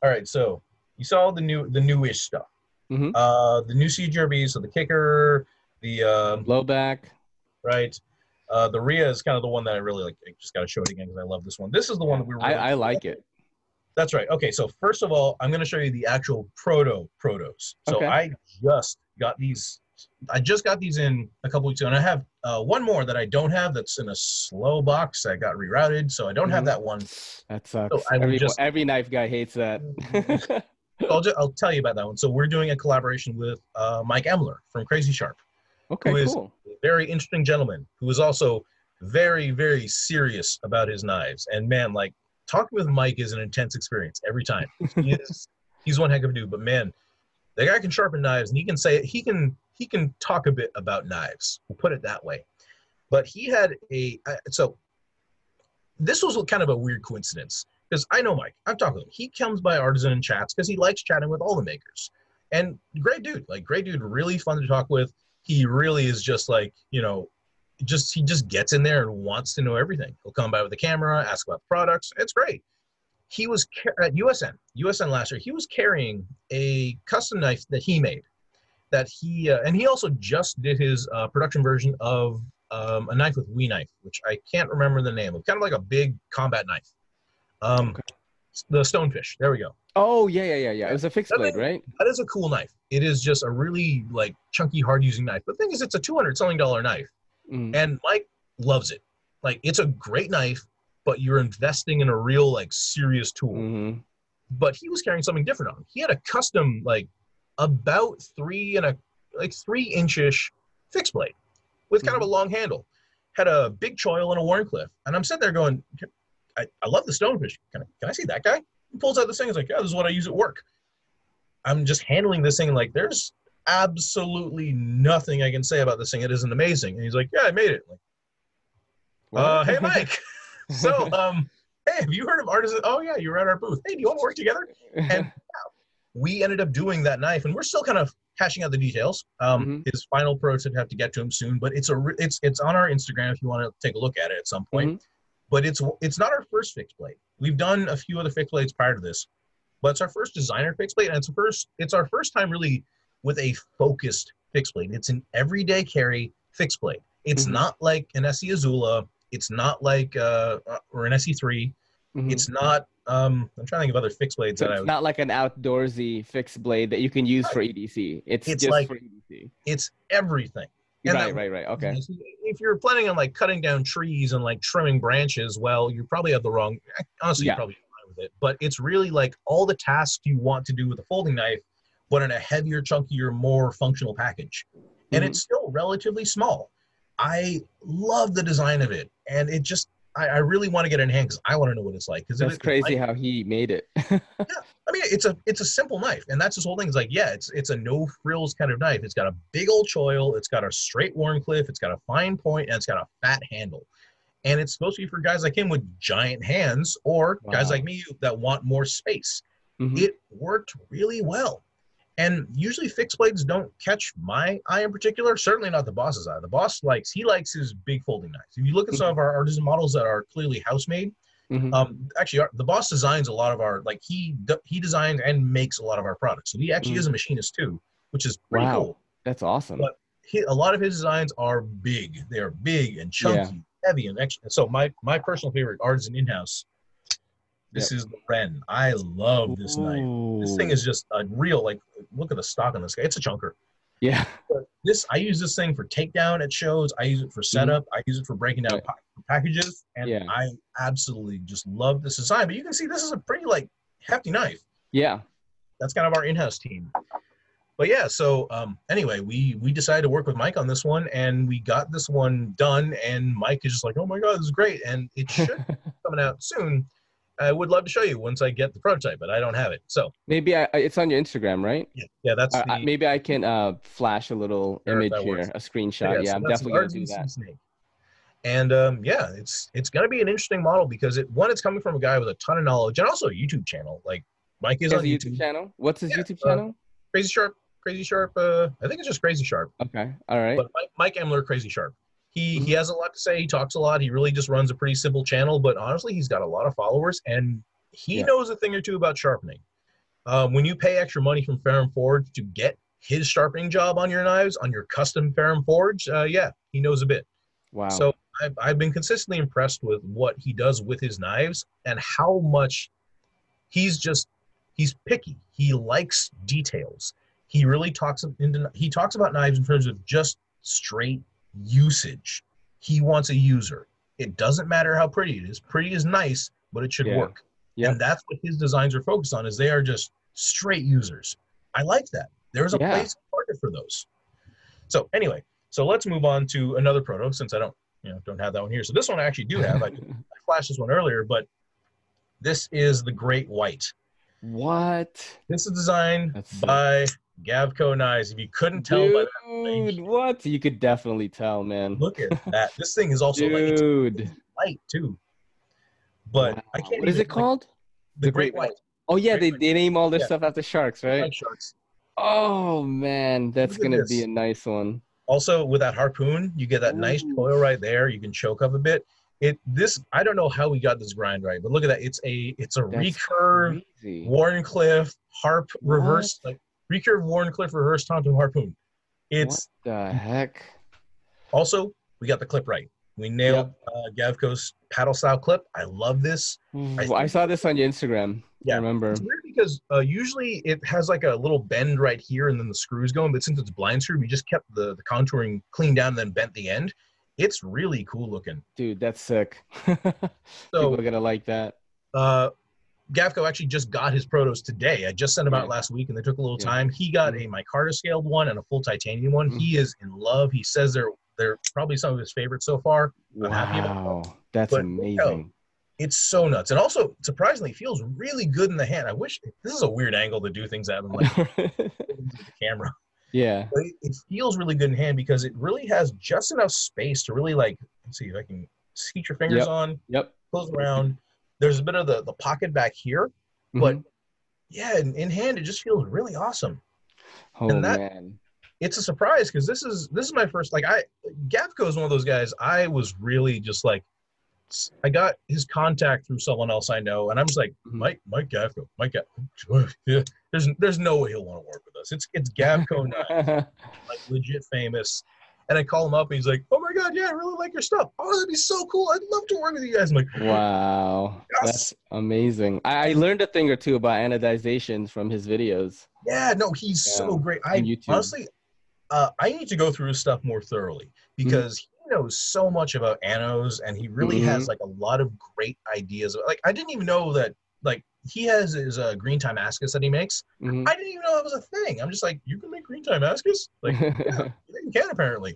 All right, so you saw the new the newish stuff. Mhm. Uh, the new CJRB, so the kicker, the um, Low back. right, uh, the Ria is kind of the one that I really like. I just got to show it again because I love this one. This is the one that we. Really I, I like it. That's right. Okay, so first of all, I'm going to show you the actual proto protos. So Okay. I just got these. I just got these in a couple weeks ago, and I have uh, one more that I don't have. That's in a slow box. I got rerouted, so I don't have Mhm. that one. That sucks. I every, just- every knife guy hates that. I'll just, I'll tell you about that one. So we're doing a collaboration with uh, Mike Emler from Crazy Sharp, okay, Who is- cool. a very interesting gentleman who is also very very serious about his knives. And man, like talking with Mike is an intense experience every time. He is he's one heck of a dude, but man, the guy can sharpen knives and he can say he can he can talk a bit about knives. We'll put it that way. But he had a so this was kind of a weird coincidence because I know Mike. I've talked with him. He comes by Artisan and chats because he likes chatting with all the makers. And great dude, like great dude, really fun to talk with. He really is just like you know, just he just gets in there and wants to know everything. He'll come by with a camera, ask about the products. It's great. He was at USN, USN last year. He was carrying a custom knife that he made. That he uh, and he also just did his uh, production version of um, a knife with WE knife, which I can't remember the name of. Kind of like a big combat knife. Um, Okay. The stonefish. There we go. Oh yeah, yeah, yeah, yeah. It was a fixed That blade, right? That is a cool knife. It is just a really like chunky, hard using knife. The thing is, it's a two hundred something dollar knife, Mm. and Mike loves it. Like it's a great knife, but you're investing in a real like serious tool. hmm But he was carrying something different on him. He had a custom like about three and a like three inchish fixed blade with kind of a long handle. Had a big choil and a Wharncliffe, and I'm sitting there going, I, I love the stonefish. Can I, can I see that guy? He pulls out this thing. He's like, yeah, this is what I use at work. I'm just handling this thing like there's absolutely nothing I can say about this thing. It isn't amazing. And he's like, yeah, I made it. Like, uh, hey, Mike. so, um, hey, have you heard of Artisan? Oh, yeah, you were at our booth. Hey, do you want to work together? and we ended up doing that knife, and we're still kind of hashing out the details. Um, Mhm. His final prototype have to get to him soon, but it's a re- it's it's on our Instagram if you want to take a look at it at some point. But it's it's not our first fixed blade. We've done a few other fixed blades prior to this, but it's our first designer fixed blade, and it's the first it's our first time really with a focused fixed blade. It's an everyday carry fixed blade. It's Mhm. not like an ESEE Izula. It's not like uh, uh, or an SE3. Mhm. It's not. Um, I'm trying to think of other fixed blades So that I it's not like an outdoorsy fixed blade that you can use for EDC. It's, It's just like- for EDC. it's everything. And Right, that- right, right. Okay. If you're planning on like cutting down trees and like trimming branches, well, you probably have the wrong. Honestly, Yeah. you probably fine with it. But it's really like all the tasks you want to do with a folding knife, but in a heavier, chunkier, more functional package. And Mhm. it's still relatively small. I love the design of it, and it just. I, I really want to get it in hand because I want to know what it's like. Because That's crazy how he made it. yeah, I mean, it's a it's a simple knife, and that's his whole thing. It's like, yeah, it's it's a no frills kind of knife. It's got a big old choil, it's got a straight Wharncliffe, it's got a fine point, and it's got a fat handle. And it's supposed to be for guys like him with giant hands, or guys like me that want more space. Mhm. It worked really well. And usually fixed blades don't catch my eye in particular. Certainly not the boss's eye. The boss likes he likes his big folding knives. If you look at some of our artisan models that are clearly house made, Mhm. um, actually, our, the boss designs a lot of our like he he designs and makes a lot of our products. So he actually Mm. is a machinist too, which is pretty Wow. cool. That's awesome. But- He, a lot of his designs are big. They are big and chunky, heavy, and extra. So my my personal favorite artisan in This is the Ren. I love this knife. This thing is just a real like. Look at the stock on this guy. It's a chunker. Yeah. But this I use this thing for takedown at shows. I use it for setup. I use it for breaking down Right. pa- packages, and Yeah. I absolutely just love this design. But you can see this is a pretty like hefty knife. Yeah. That's kind of our in-house team. But yeah, so um, anyway, we we decided to work with Mike on this one, and we got this one done. And Mike is just like, "Oh my god, this is great!" And it should be coming out soon. I would love to show you once I get the prototype, but I don't have it. So Maybe I, it's on your Instagram, right? yeah, yeah that's I- the, maybe I can uh, flash a little image here, works. a screenshot. Yeah, so I'm definitely gonna do that. Snake. And um, yeah, it's it's gonna be an interesting model because it one, it's coming from a guy with a ton of knowledge and also a YouTube channel. Like Mike is on YouTube. YouTube channel. What's his Yeah, YouTube uh, channel? Crazy Sharp, Crazy Sharp. Uh, I think it's just Crazy Sharp. Okay. All right. But Mike, Mike Emler, Crazy Sharp. He Mhm. he has a lot to say. He talks a lot. He really just runs a pretty simple channel, but honestly, he's got a lot of followers and he Yeah. knows a thing or two about sharpening. Um, when you pay extra money from Ferrum Forge to get his sharpening job on your knives on your custom Ferrum Forge, uh, yeah, he knows a bit. wow. So I've, I've been consistently impressed with what he does with his knives and how much he's just he's picky. He likes details. He really talks into he talks about knives in terms of just straight usage. He wants a user. It doesn't matter how pretty it is. Pretty is nice, but it should Yeah. work. Yep. And that's what his designs are focused on is they are just straight users. I like that. There's a Yeah. place market for those. So anyway, so let's move on to another proto since I don't, you know, don't have that one here. So this one I actually do have. I, I flashed this one earlier, but this is the Great White. what? This is designed That's by Gavko Knives. If you couldn't tell by that, Dude, what? You could definitely tell, man. look at that. This thing is also like it's Dude. light too. But Wow. I can't. What is it called? The, The Great Great White. Oh yeah, they, Great they name all their Yeah. stuff after sharks, right? Like sharks. Oh man, that's gonna this. be a nice one. Also, with that harpoon, you get that nice Ooh. coil right there. You can choke up a bit. It this I don't know how we got this grind right, but look at that. It's a it's a That's recurve crazy. Wharncliffe harp What? reverse like recurve Wharncliffe reverse Tonto harpoon. It's what the heck? also we got the clip right. We nailed uh, Gavko's paddle style clip. I love this. Well, I saw this on your Instagram. Yeah. I remember. It's weird because uh, usually it has like a little bend right here and then the screws going, but since it's blind screw, we just kept the, the contouring clean down and then bent the end. It's really cool looking. Dude, that's sick. People So are gonna like that. uh, Gavko actually just got his protos today. I just sent them out last week and they took a little Yeah. time. He got a micarta scaled one and a full titanium one. Mhm. He is in love. He says they're they're probably some of his favorites so far. I'm happy about Wow, that's But, amazing. It's so nuts. And also surprisingly feels really good in the hand. I wish this is a weird angle to do things at I'm like the camera. yeah. but it, it feels really good in hand because it really has just enough space to really like let's see if i can skeet your fingers Yep. on Yep. close around there's a bit of the, the pocket back here but Mhm. yeah in, in hand it just feels really awesome oh and that- man. it's a surprise because this is this is my first like i gavko is one of those guys i was really just like I got his contact through someone else i know and i'm just like Mhm. mike mike gavko mike Gav- there's there's no way he'll want to work with us it's it's gavko now like legit famous. And I call him up and he's like, Oh my god, yeah, I really like your stuff. Oh, that'd be so cool. I'd love to work with you guys. I'm like, wow, Yes. that's amazing. I, I learned a thing or two about anodizations from his videos. Yeah, no, he's so great. I honestly uh, I need to go through his stuff more thoroughly because Mm-hmm. he knows so much about anos and he really has like a lot of great ideas. Like I didn't even know that like he has his uh, green timascus that he makes. Mhm. I didn't even know that was a thing. I'm just like, you can make green timascus? Like yeah, you can apparently.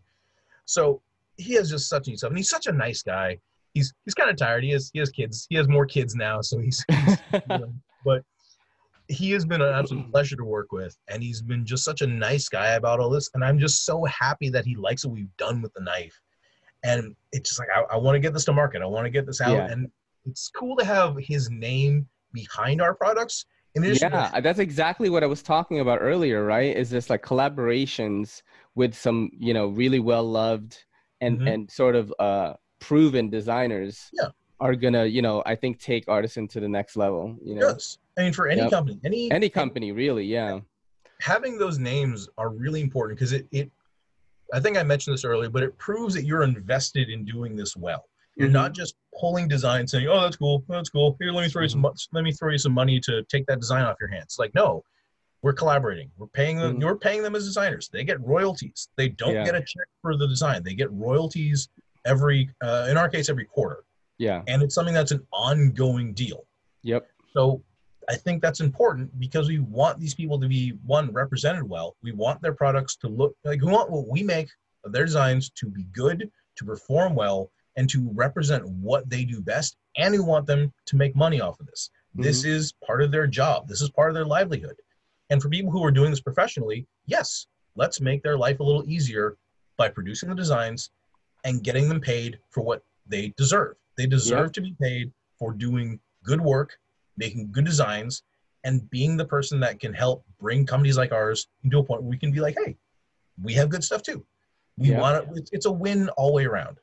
So he has just such stuff, and he's such a nice guy. He's he's kind of tired. He has he has kids. He has more kids now, so he's. you know, but he has been an absolute pleasure to work with, and he's been just such a nice guy about all this. And I'm just so happy that he likes what we've done with the knife. And it's just like I, I want to get this to market. I want to get this out, Yeah. and it's cool to have his name behind our products. To- yeah, that's exactly what I was talking about earlier, right? Is this like collaborations with some, you know, really well loved and Mhm. and sort of uh proven designers Yeah. are gonna, you know, I think take artisan to the next level. You know, yes. I mean, for any Yep. company, any any company really, yeah. having those names are really important because it, it i think i mentioned this earlier but it proves that you're invested in doing this well you're Mhm. not just pulling design saying oh that's cool that's cool here let me throw you some Mm-hmm. let me throw you some money to take that design off your hands like no we're collaborating we're paying them Mhm. you're paying them as designers they get royalties they don't Yeah. get a check for the design they get royalties every uh, in our case every quarter Yeah. and it's something that's an ongoing deal Yep. so I think that's important because we want these people to be one represented well. We want their products to look like we want what we make of their designs to be good, to perform well, and to represent what they do best. And we want them to make money off of this. This is part of their job. This is part of their livelihood. And for people who are doing this professionally, yes, let's make their life a little easier by producing the designs and getting them paid for what they deserve. They deserve to be paid for doing good work, making good designs, and being the person that can help bring companies like ours into a point where we can be like, hey, we have good stuff too. We Yeah. want it. It's a win all the way around.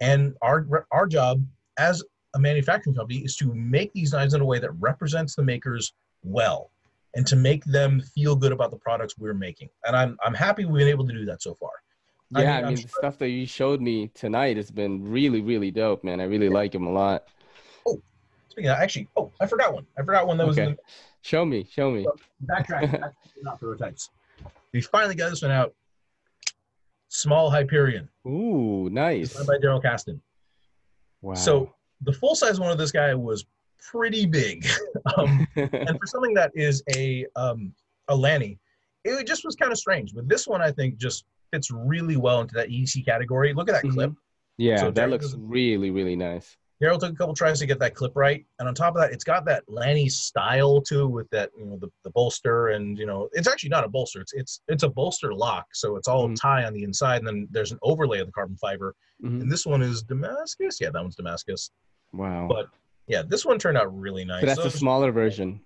And our our job as a manufacturing company is to make these knives in a way that represents the makers well, and to make them feel good about the products we're making. And I'm I'm happy we've been able to do that so far. I Yeah, mean, I mean, the stuff that you showed me tonight has been really, really dope, man. I really like him a lot. Oh, speaking of, actually, oh, I forgot one. I forgot one that was in Okay. the Show me, show me. backtrack, back, not prototypes. We finally got this one out. Small Hyperion, Ooh, nice. designed by Darriel Caston. Wow. So the full size one of this guy was pretty big, um, and for something that is a um, a Lanny, it just was kind of strange. But this one, I think, just fits really well into that EDC category. Look at that Mhm. clip. yeah, so that looks really, really nice. Darriel took a couple tries to get that clip right, and on top of that, it's got that Lanny style too, with that you know the, the bolster, and you know it's actually not a bolster; it's it's it's a bolster lock, so it's all Mhm. tie on the inside, and then there's an overlay of the carbon fiber. Mhm. And this one is Damascus, yeah, that one's Damascus. Wow. but- Yeah, this one turned out really nice. So that's So a was- smaller version.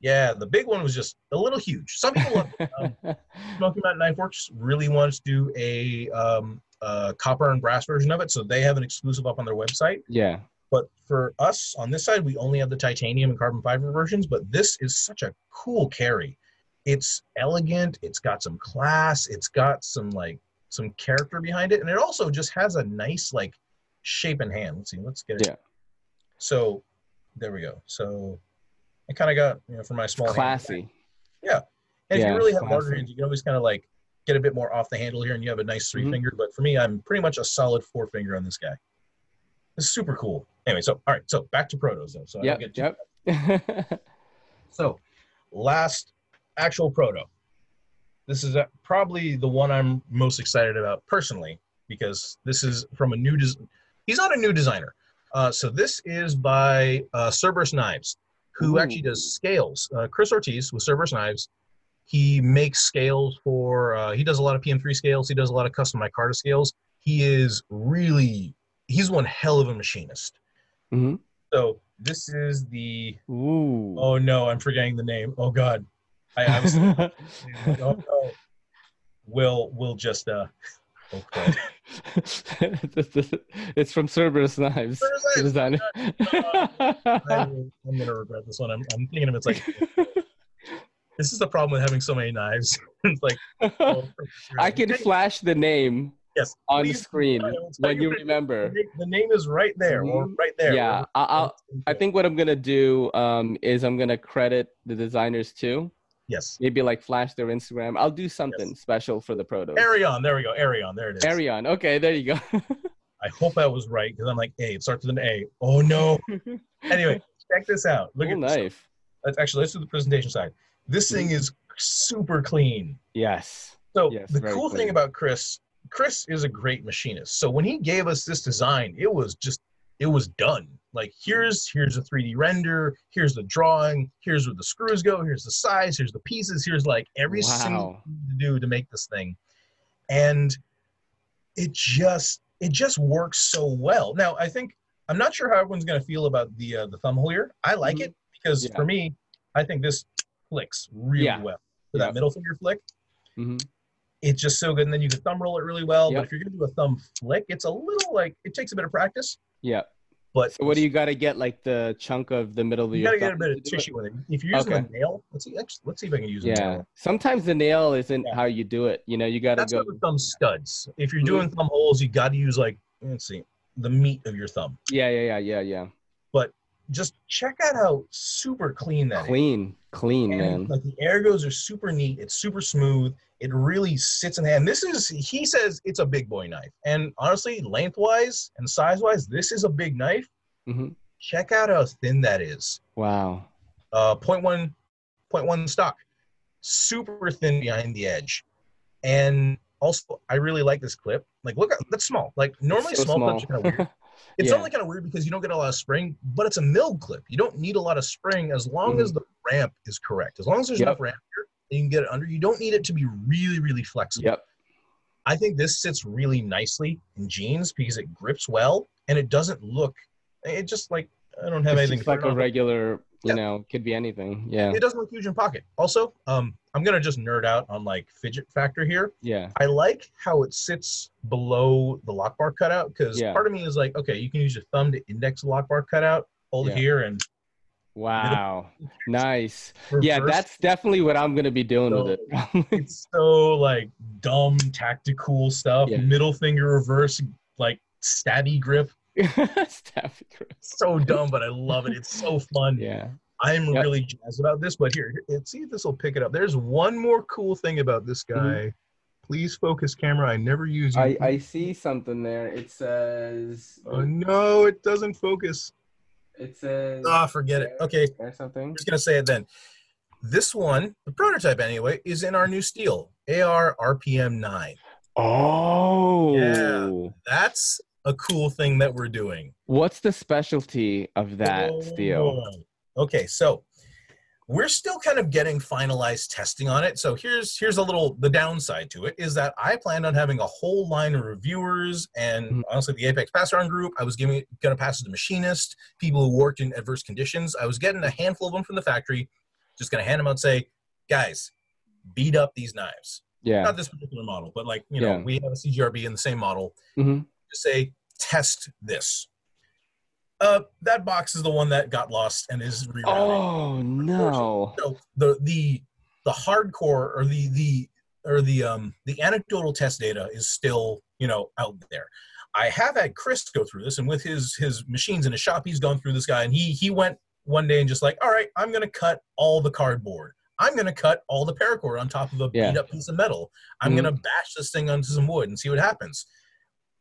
Yeah, the big one was just a little huge. Some people love it. Um, Smoky Mountain Knife Works really wants to do a um, uh, copper and brass version of it, so they have an exclusive up on their website. yeah. But for us on this side, we only have the titanium and carbon fiber versions. But this is such a cool carry. It's elegant. It's got some class. It's got some like some character behind it, and it also just has a nice like shape and hand. Let's see. Let's get it. Yeah. So there we go. So I kind of got you know for my small hand. Yeah, And if you really have classy. larger hands, you can always kind of like get a bit more off the handle here, and you have a nice 3 Mhm. finger. But for me, I'm pretty much a solid four finger on this guy. It's super cool. Anyway, so all right, so back to protos though. So Yep. Yep. so, last actual proto. This is uh, probably the one I'm most excited about personally because this is from a new. Des- He's not a new designer. Uh, so this is by uh, Cerberus Knives, who Ooh. actually does scales. Uh, Chris Ortiz with Cerberus Knives. He makes scales for. Uh, he does a lot of PM3 scales. He does a lot of custom micarta scales. He is really. He's one hell of a machinist. Mhm. So this is the Ooh. Oh no, I'm forgetting the name. Oh god, I, was. oh no. We'll we'll just uh. Oh, God. it's from Cerberus Knives. Cerberus the Knives. I'm, I'm gonna regret this one. I'm, I'm thinking of it's like this is the problem with having so many knives. it's like oh, I can flash the name yes on please, screen I will tell when you remember. The, the name is right there, or Mhm. right there. Yeah, I- I'll, I think what I'm gonna do um, is I'm gonna credit the designers too. Yes. Maybe like flash their Instagram. I'll do something special for the protos. Arion, there we go. Arion, there it is. Arion. Okay, there you go. I hope I was right because I'm like A. It starts with an A. Oh no. anyway, check this out. Look Cool at this. knife. Let's actually let's do the presentation side. This thing is super clean. Yes. So Yes, the cool clean. thing about Chris, Chris is a great machinist. So when he gave us this design, it was just it was done. Like here's here's a 3D render, here's the drawing, here's where the screws go, here's the size, here's the pieces, here's like every single thing to do to make this thing. And it just it just works so well. Now I think I'm not sure how everyone's gonna feel about the uh, the thumb hole here. I like Mhm. it because Yeah. for me, I think this flicks really Yeah. well. For Yeah. that middle finger flick, hmm it's just so good. And then you can thumb roll it really well. Yep. But if you're gonna do a thumb flick, it's a little like it takes a bit of practice. Yeah. But So what do you got to get like the chunk of the middle of you your gotta get a bit of tissue with it. If you're using Okay. a nail, let's see. Actually, let's see if I can use a Yeah. nail. Sometimes the nail isn't Yeah. how you do it. You know, you got to That's go. what the thumb studs. If you're Mhm. doing thumb holes, you got to use like let's see the meat of your thumb. Yeah, yeah, yeah, yeah, yeah. But just check out how super clean that is. Clean, And, man. Like the ergos are super neat. It's super smooth. It really sits in the hand. This is he says it's a big boy knife. And honestly, lengthwise and size wise, this is a big knife. hmm Check out how thin that is. Wow. Uh, 0.1, 0.1 stock, super thin behind the edge, and also I really like this clip. Like, look, at that's small. Like normally So small, clips are kind of weird. It's Yeah. only kind of weird because you don't get a lot of spring, but it's a milled clip. You don't need a lot of spring as long mm-hmm. as the ramp is correct. As long as there's. Yep. enough ramp here, and you can get it under. You don't need it to be really, really flexible. yep. I think this sits really nicely in jeans because it grips well and it doesn't look. It just like I don't have It's anything. just like to put it a regular, you Yeah. know, could be anything. Yeah. It doesn't look huge in pocket. Also, um, I'm gonna just nerd out on like fidget factor here. Yeah. I like how it sits below the lock bar cutout because Yeah. part of me is like, okay, you can use your thumb to index the lock bar cutout, hold it here, and Wow. Nice. Yeah, that's definitely what I'm gonna be doing with it. it's so like dumb tactical stuff. Yeah. Middle finger reverse, like stabby grip. Staffy Chris. So dumb, but I love it. It's so fun. Yeah. I'm Yep. really jazzed about this. But here, here- let's see if this will pick it up. There's one more cool thing about this guy. Mhm. Please focus camera. I never use. I, you. I see something there. It says Oh no, it doesn't focus. it says Ah, forget it. Okay, or something. I'm just gonna say it then. This one, the prototype anyway, is in our new steel AR RPM nine. Oh. Yeah. That's a cool thing that we're doing. What's the specialty of that Oh, steel? Okay, so we're still kind of getting finalized testing on it. So here's here's a little the downside to it is that I planned on having a whole line of reviewers and Mhm. honestly the Apex Pass Around group. I was giving going to pass it to machinists, people who worked in adverse conditions. I was getting a handful of them from the factory, just going to hand them out and say, guys, beat up these knives. Yeah. Not this particular model, but like you know Yeah. we have a CJRB in the same model. hmm To say test this. Uh, that box is the one that got lost and is rerouted Oh no. so the the the hardcore or the the or the um the anecdotal test data is still you know out there i have had chris go through this and with his his machines in his shop he's gone through this guy and he he went one day and just like all right i'm gonna cut all the cardboard i'm gonna cut all the paracord on top of a Yeah. beat up piece of metal i'm Mhm. gonna bash this thing onto some wood and see what happens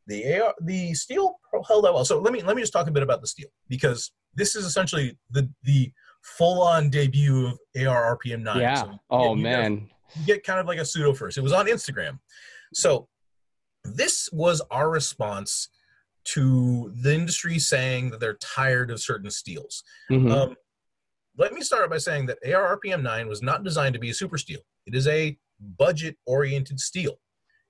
the AR, the steel held up well so let me let me just talk a bit about the steel because this is essentially the the full on debut of AR RPM 9 Yeah. So Oh get- man. you get kind of like a pseudo first. It was on Instagram. So this was our response to the industry saying that they're tired of certain steels. Mhm. Um, let me start by saying that AR RPM 9 was not designed to be a super steel. It is a budget oriented steel.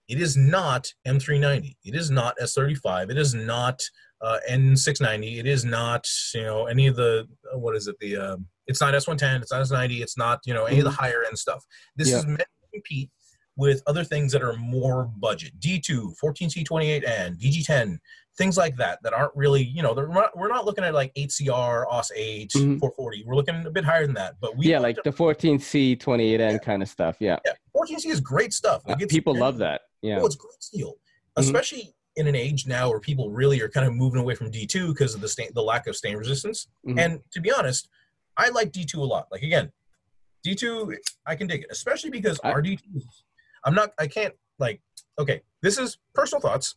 It is not M390. It is not S35. It is not uh, N690. It is not, you know, any of the, uh, what is it? The, um, it's not S110. It's not S90. It's not, you know, any of the higher end stuff. This Yeah. is meant to compete with other things that are more budget. D2, 14C28N, VG10, things like that that aren't really, you know, they're not, we're not looking at like 8CR, AUS 8, Mhm. 440. We're looking a bit higher than that. But we yeah, like the 14C 28N kind of stuff. Yeah. at- 14C is great stuff. Uh, People love that. Yeah. Oh, it's great steel, Mhm. especially in an age now where people really are kind of moving away from D2 because of the stain, the lack of stain resistance. Mhm. And to be honest, I like D2 a lot. Like again, D2, I can dig it, especially because I- our D2, I'm not, I can't like, okay, this is personal thoughts.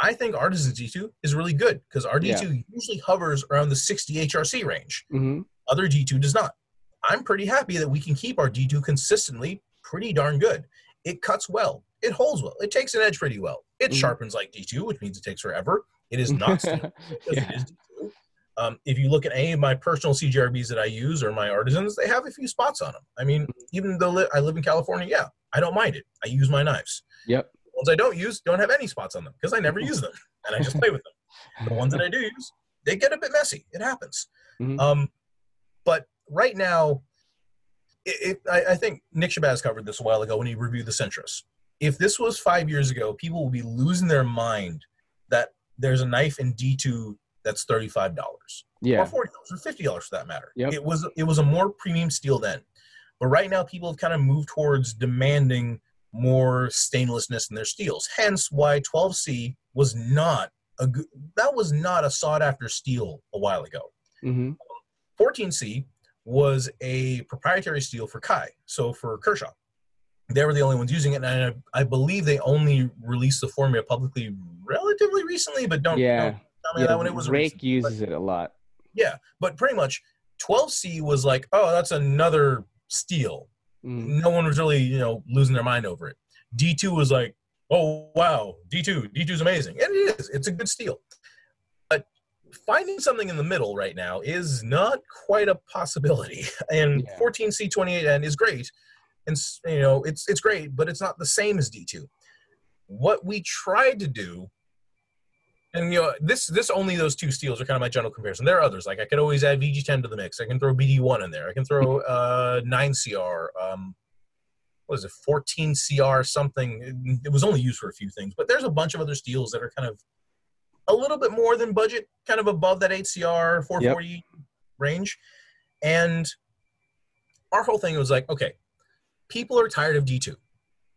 I think Artisan D2 is really good because our D2 usually hovers around the 60 HRC range. Mhm. Other D2 does not. I'm pretty happy that we can keep our D2 consistently pretty darn good. It cuts well. It holds well. It takes an edge pretty well. It Mhm. sharpens like D2, which means it takes forever. It is not Yeah. it is D2. Um, if you look at any of my personal CJRBs that I use or my artisans, they have a few spots on them. I mean, even though I live in California, yeah, I don't mind it. I use my knives. Yep. The ones I don't use don't have any spots on them because I never use them and I just play with them. The ones that I do use, they get a bit messy. It happens. Mhm. Um, but right now, it, it, I, I think Nick Shabazz covered this a while ago when he reviewed the Centros. If this was five years ago, people would be losing their mind that there's a knife in D2 that's $35 Yeah. or $40 or $50 for that matter. Yep. It was it was a more premium steel then. But right now people have kind of moved towards demanding more stainlessness in their steels. Hence why 12C was not a good, that was not a sought after steel a while ago. hmm 14C was a proprietary steel for Kai, so for Kershaw. They were the only ones using it, and I, I believe they only released the formula publicly relatively recently, but don't, Yeah. don't tell me yeah. that when it was Rake recent. uses it a lot. Yeah, but pretty much 12C was like, oh, that's another steel. Mhm. No one was really, you know, losing their mind over it. D2 was like, oh, wow, D2, D2 is amazing. And it is, it's a good steel. But finding something in the middle right now is not quite a possibility. And Yeah. 14C28N is great. And, you know, it's, it's great, but it's not the same as D2. What we tried to do and you know this this only those two steels are kind of my general comparison. There are others like I could always add VG10 to the mix. I can throw BD1 in there. I can throw uh 9CR. Um, what is it? 14CR something. It, was only used for a few things, but there's a bunch of other steels that are kind of a little bit more than budget, kind of above that 8CR 440 range. And our whole thing was like, okay, people are tired of D2.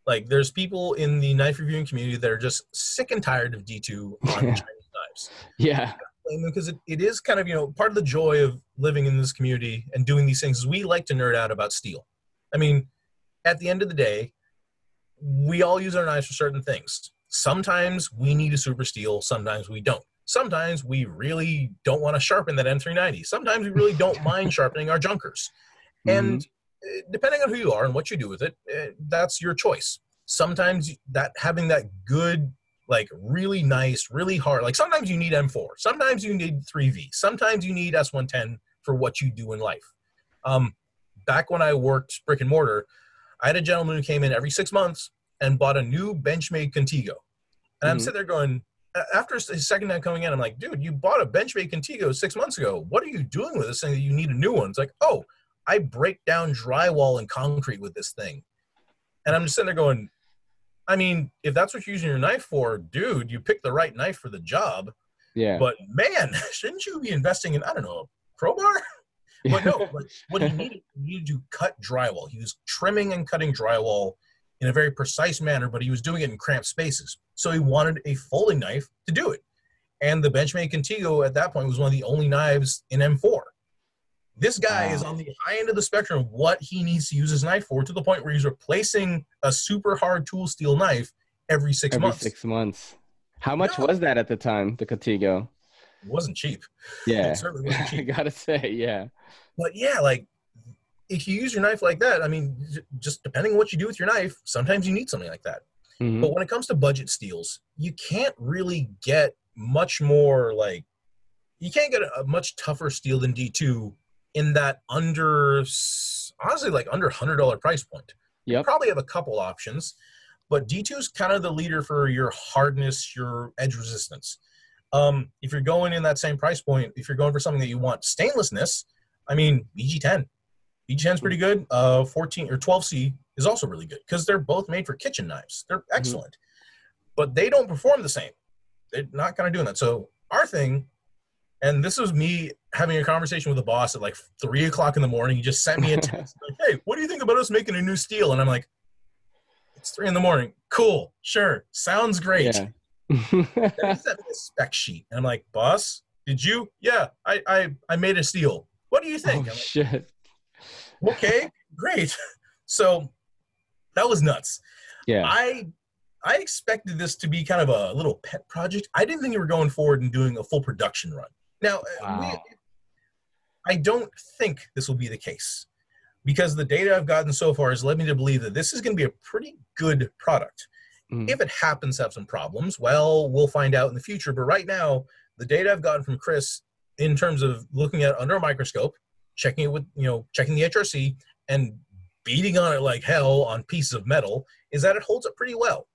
Like, there's people in the knife reviewing community that are just sick and tired of D2 on. Chinese knives. Yeah. because it, it is kind of, you know, part of the joy of living in this community and doing these things is we like to nerd out about steel. I mean, at the end of the day, we all use our knives for certain things. Sometimes we need a super steel, sometimes we don't. Sometimes we really don't want to sharpen that M390. Sometimes we really don't mind sharpening our junkers. And uh, depending on who you are and what you do with it, uh, that's your choice. Sometimes that having that good, like really nice, really hard, like sometimes you need M4, sometimes you need 3V, sometimes you need S110 for what you do in life. Um, back when I worked brick and mortar, I had a gentleman who came in every six months and bought a new Benchmade Contigo. And I'm Mhm. sitting there going, after his second time coming in, I'm like, dude, you bought a Benchmade Contigo six months ago. What are you doing with this thing that you need a new one? It's like, oh, I break down drywall and concrete with this thing. And I'm just sitting there going, I mean, if that's what you're using your knife for, dude, you picked the right knife for the job. Yeah. But man, shouldn't you be investing in, I don't know, a crowbar? But no, like, what he needed, he needed to cut drywall. He was trimming and cutting drywall in a very precise manner, but he was doing it in cramped spaces. So he wanted a folding knife to do it. And the Benchmade Contigo at that point was one of the only knives in M4. This guy Wow. is on the high end of the spectrum of what he needs to use his knife for to the point where he's replacing a super hard tool steel knife every six Every months. six months. How much was that at the time, the Contigo? It wasn't cheap. Yeah. It certainly wasn't I gotta say, yeah. But yeah, like if you use your knife like that, I mean, just depending on what you do with your knife, sometimes you need something like that. Mhm. But when it comes to budget steels, you can't really get much more like you can't get a, a much tougher steel than D2 in that under honestly like under hundred dollar price point. You probably have a couple options, but D2 is kind of the leader for your hardness, your edge resistance. Um, if you're going in that same price point, if you're going for something that you want stainlessness, I mean VG10. VG10 is pretty good. Uh, 14 or 12C is also really good because they're both made for kitchen knives. They're excellent, but they don't perform the same. They're not kind of doing that. So our thing, and this was me having a conversation with the boss at like three o'clock in the morning. He just sent me a text like, "Hey, what do you think about us making a new steel?" And I'm like, "It's three in the morning. Cool, sure, sounds great." Yeah. He sent me a spec sheet, and I'm like, "Boss, did you? Yeah, I I, I made a steel. What do you think?" oh like, shit. okay, great. So that was nuts. Yeah. I I expected this to be kind of a little pet project. I didn't think you were going forward and doing a full production run. Now, uh, we- I don't think this will be the case because the data I've gotten so far has led me to believe that this is going to be a pretty good product. Mhm. If it happens to have some problems, well, we'll find out in the future. But right now, the data I've gotten from Chris in terms of looking at it under a microscope, checking it with, you know, checking the HRC and beating on it like hell on pieces of metal is that it holds up pretty well.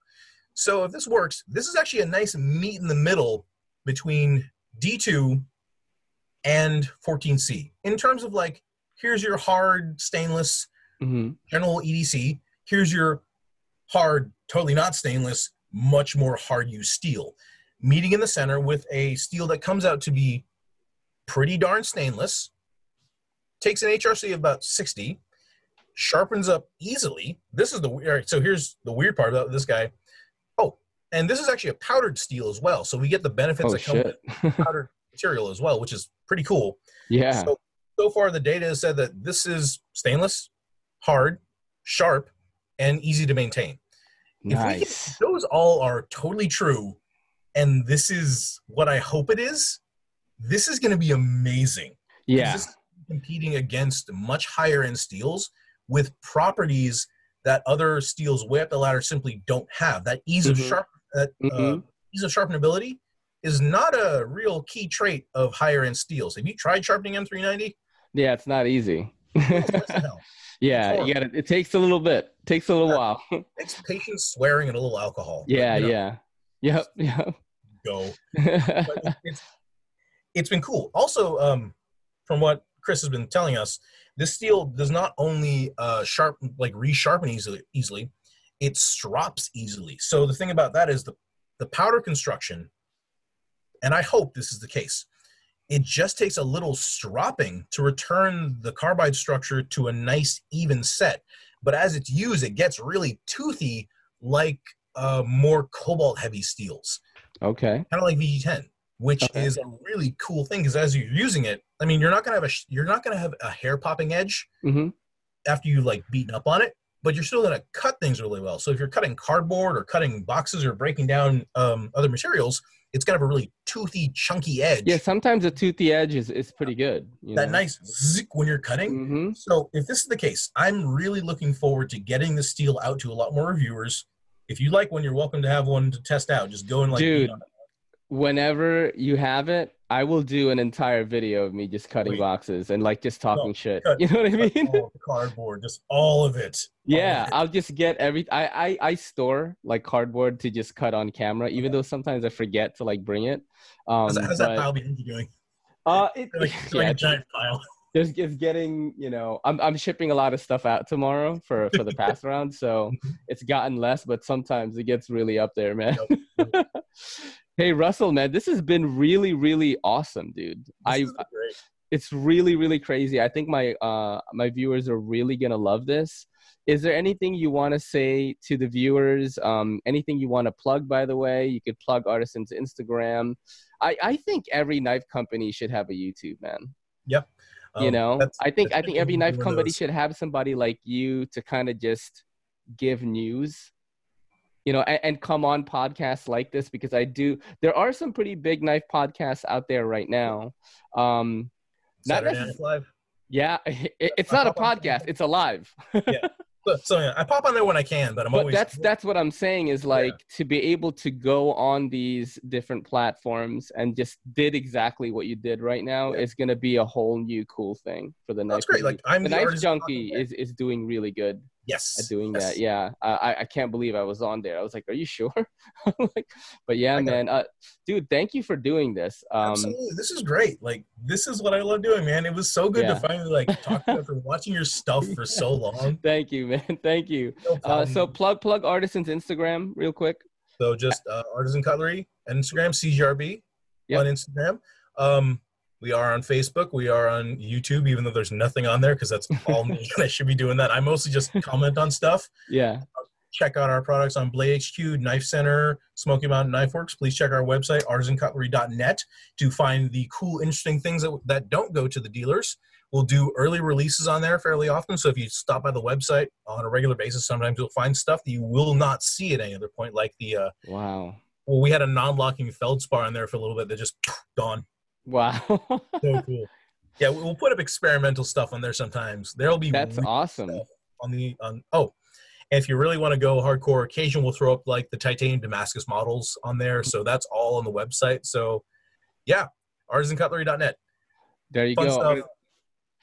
So if this works, this is actually a nice meet in the middle between D2 and 14C in terms of like, here's your hard stainless Mhm. general EDC. Here's your hard, totally not stainless, much more hard use steel. Meeting in the center with a steel that comes out to be pretty darn stainless, takes an HRC of about 60, sharpens up easily. This is the all right, so here's the weird part about this guy. Oh, and this is actually a powdered steel as well. So we get the benefits Oh that come shit. with powdered material as well, which is pretty cool. yeah. So, so far, the data has said that this is stainless, hard, sharp, and easy to maintain. If we nice. those all are totally true, and this is what I hope it is. This is going to be amazing. Yeah. Competing against much higher end steels with properties that other steels way up the ladder simply don't have. That ease of Mhm. sharp, that uh, Mhm. ease of sharpenability is not a real key trait of higher end steels. Have you tried sharpening M390? Yeah, it's not easy. It's worse than hell. yeah, you got to It takes a little bit. Takes a little while. It's patience, swearing, and a little alcohol. But, yeah, you know, yeah. Yep. Yep. Go. But it- it's, it's been cool. Also, um, from what Chris has been telling us, this steel does not only uh, sharp like resharpen easily, easily, it strops easily. So the thing about that is the the powder construction, and I hope this is the case. It just takes a little stropping to return the carbide structure to a nice even set. But as it's used, it gets really toothy, like uh, more cobalt heavy steels okay. kind of like VG10, which Okay. is a really cool thing because as you're using it, I mean, you're not gonna have a sh- you're not gonna have a hair popping edge hmm after you like beaten up on it, but you're still gonna cut things really well. So if you're cutting cardboard or cutting boxes or breaking down um, other materials, it's gonna have a really toothy, chunky edge. Yeah, sometimes a toothy edge is, is pretty good. You that know? nice zik when you're cutting. hmm So if this is the case, I'm really looking forward to getting the steel out to a lot more reviewers. If you like one, you're welcome to have one to test out. Just go and like Dude. on it. Whenever you have it, I will do an entire video of me just cutting Wait. boxes and like just talking No, shit. cut- You know what I mean? cardboard, just all of it. Yeah, of it. I'll just get every. I, I I store like cardboard to just cut on camera, even though sometimes I forget to like bring it. Um, How's, how's that pile behind you doing? Uh, it, Like, it's yeah, like a giant pile. there's it's getting you know I'm I'm shipping a lot of stuff out tomorrow for for the pass round, so it's gotten less, but sometimes it gets really up there, man. Hey Russell, man, this has been really really awesome, dude. I This is great. it's really really crazy. I think my uh my viewers are really gonna love this. Is there anything you want to say to the viewers? Um, anything you want to plug? By the way, you could plug Artisan's Instagram. I I think every knife company should have a YouTube, man Yep. you Um, know i think i think every knife company should have somebody like you to kind of just give news you know and, and come on podcasts like this because i do there are some pretty big knife podcasts out there right now. Um not Saturday necess- Night Live. yeah it, it's I not a podcast it's a live So, so yeah, I pop on there when I can, but I'm but always that's that's what i'm saying is like to be able to go on these different platforms and just did exactly what you did right now Yeah. is going to be a whole new cool thing for the knife that's great. Like I'm the the, knife junkie is, is doing really good yes at doing yes. that yeah I, I- can't believe i was on there i was like are you sure like, but yeah I man uh, dude thank you for doing this um Absolutely, this is great. Like this is what I love doing, man. It was so good Yeah. to finally like talk to you after watching your stuff for so long. thank you man thank you No uh, so plug plug artisans instagram real quick So just uh, artisan cutlery and Instagram CJRB Yep. on Instagram. Um, we are on Facebook. We are on YouTube, even though there's nothing on there because that's all me. I should be doing that. I mostly just comment on stuff. yeah Check out our products on Blade HQ, Knife Center, Smoky Mountain Knife Works. Please check our website, artisancutlery.net, to find the cool, interesting things that, that don't go to the dealers. We'll do early releases on there fairly often. So if you stop by the website on a regular basis, sometimes you'll find stuff that you will not see at any other point, like the uh, wow well, we had a non-locking feldspar on there for a little bit that just gone. Wow So cool. Yeah, we'll put up experimental stuff on there sometimes. There'll be that's awesome on the on. Oh, and if you really want to go hardcore, occasion we'll throw up like the titanium Damascus models on there. So that's all on the website. So yeah, artisancutlery.net. there you Fun go stuff.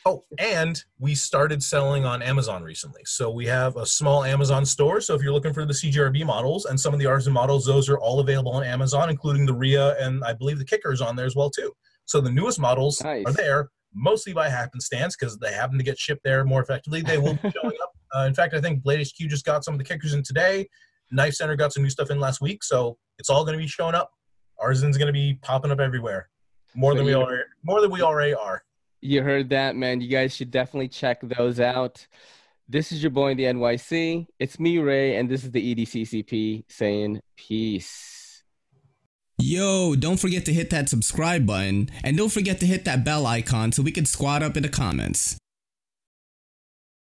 Oh, and we started selling on Amazon recently. So we have a small Amazon store. So if you're looking for the CJRB models and some of the artisan models, those are all available on Amazon, including the RIA and I believe the Kicker is on there as well too. So the newest models Nice. are there mostly by happenstance because they happen to get shipped there more effectively. They will be showing up. Uh, in fact, I think Blade HQ just got some of the Kickers in today. Knife Center got some new stuff in last week. So it's all going to be showing up. Artisan's going to be popping up everywhere. More So than we already, more than we already are. You heard that, man. You guys should definitely check those out. This is your boy in the NYC. It's me, Ray, and this is the EDCCP saying peace. Yo, don't forget to hit that subscribe button and don't forget to hit that bell icon so we can squat up in the comments.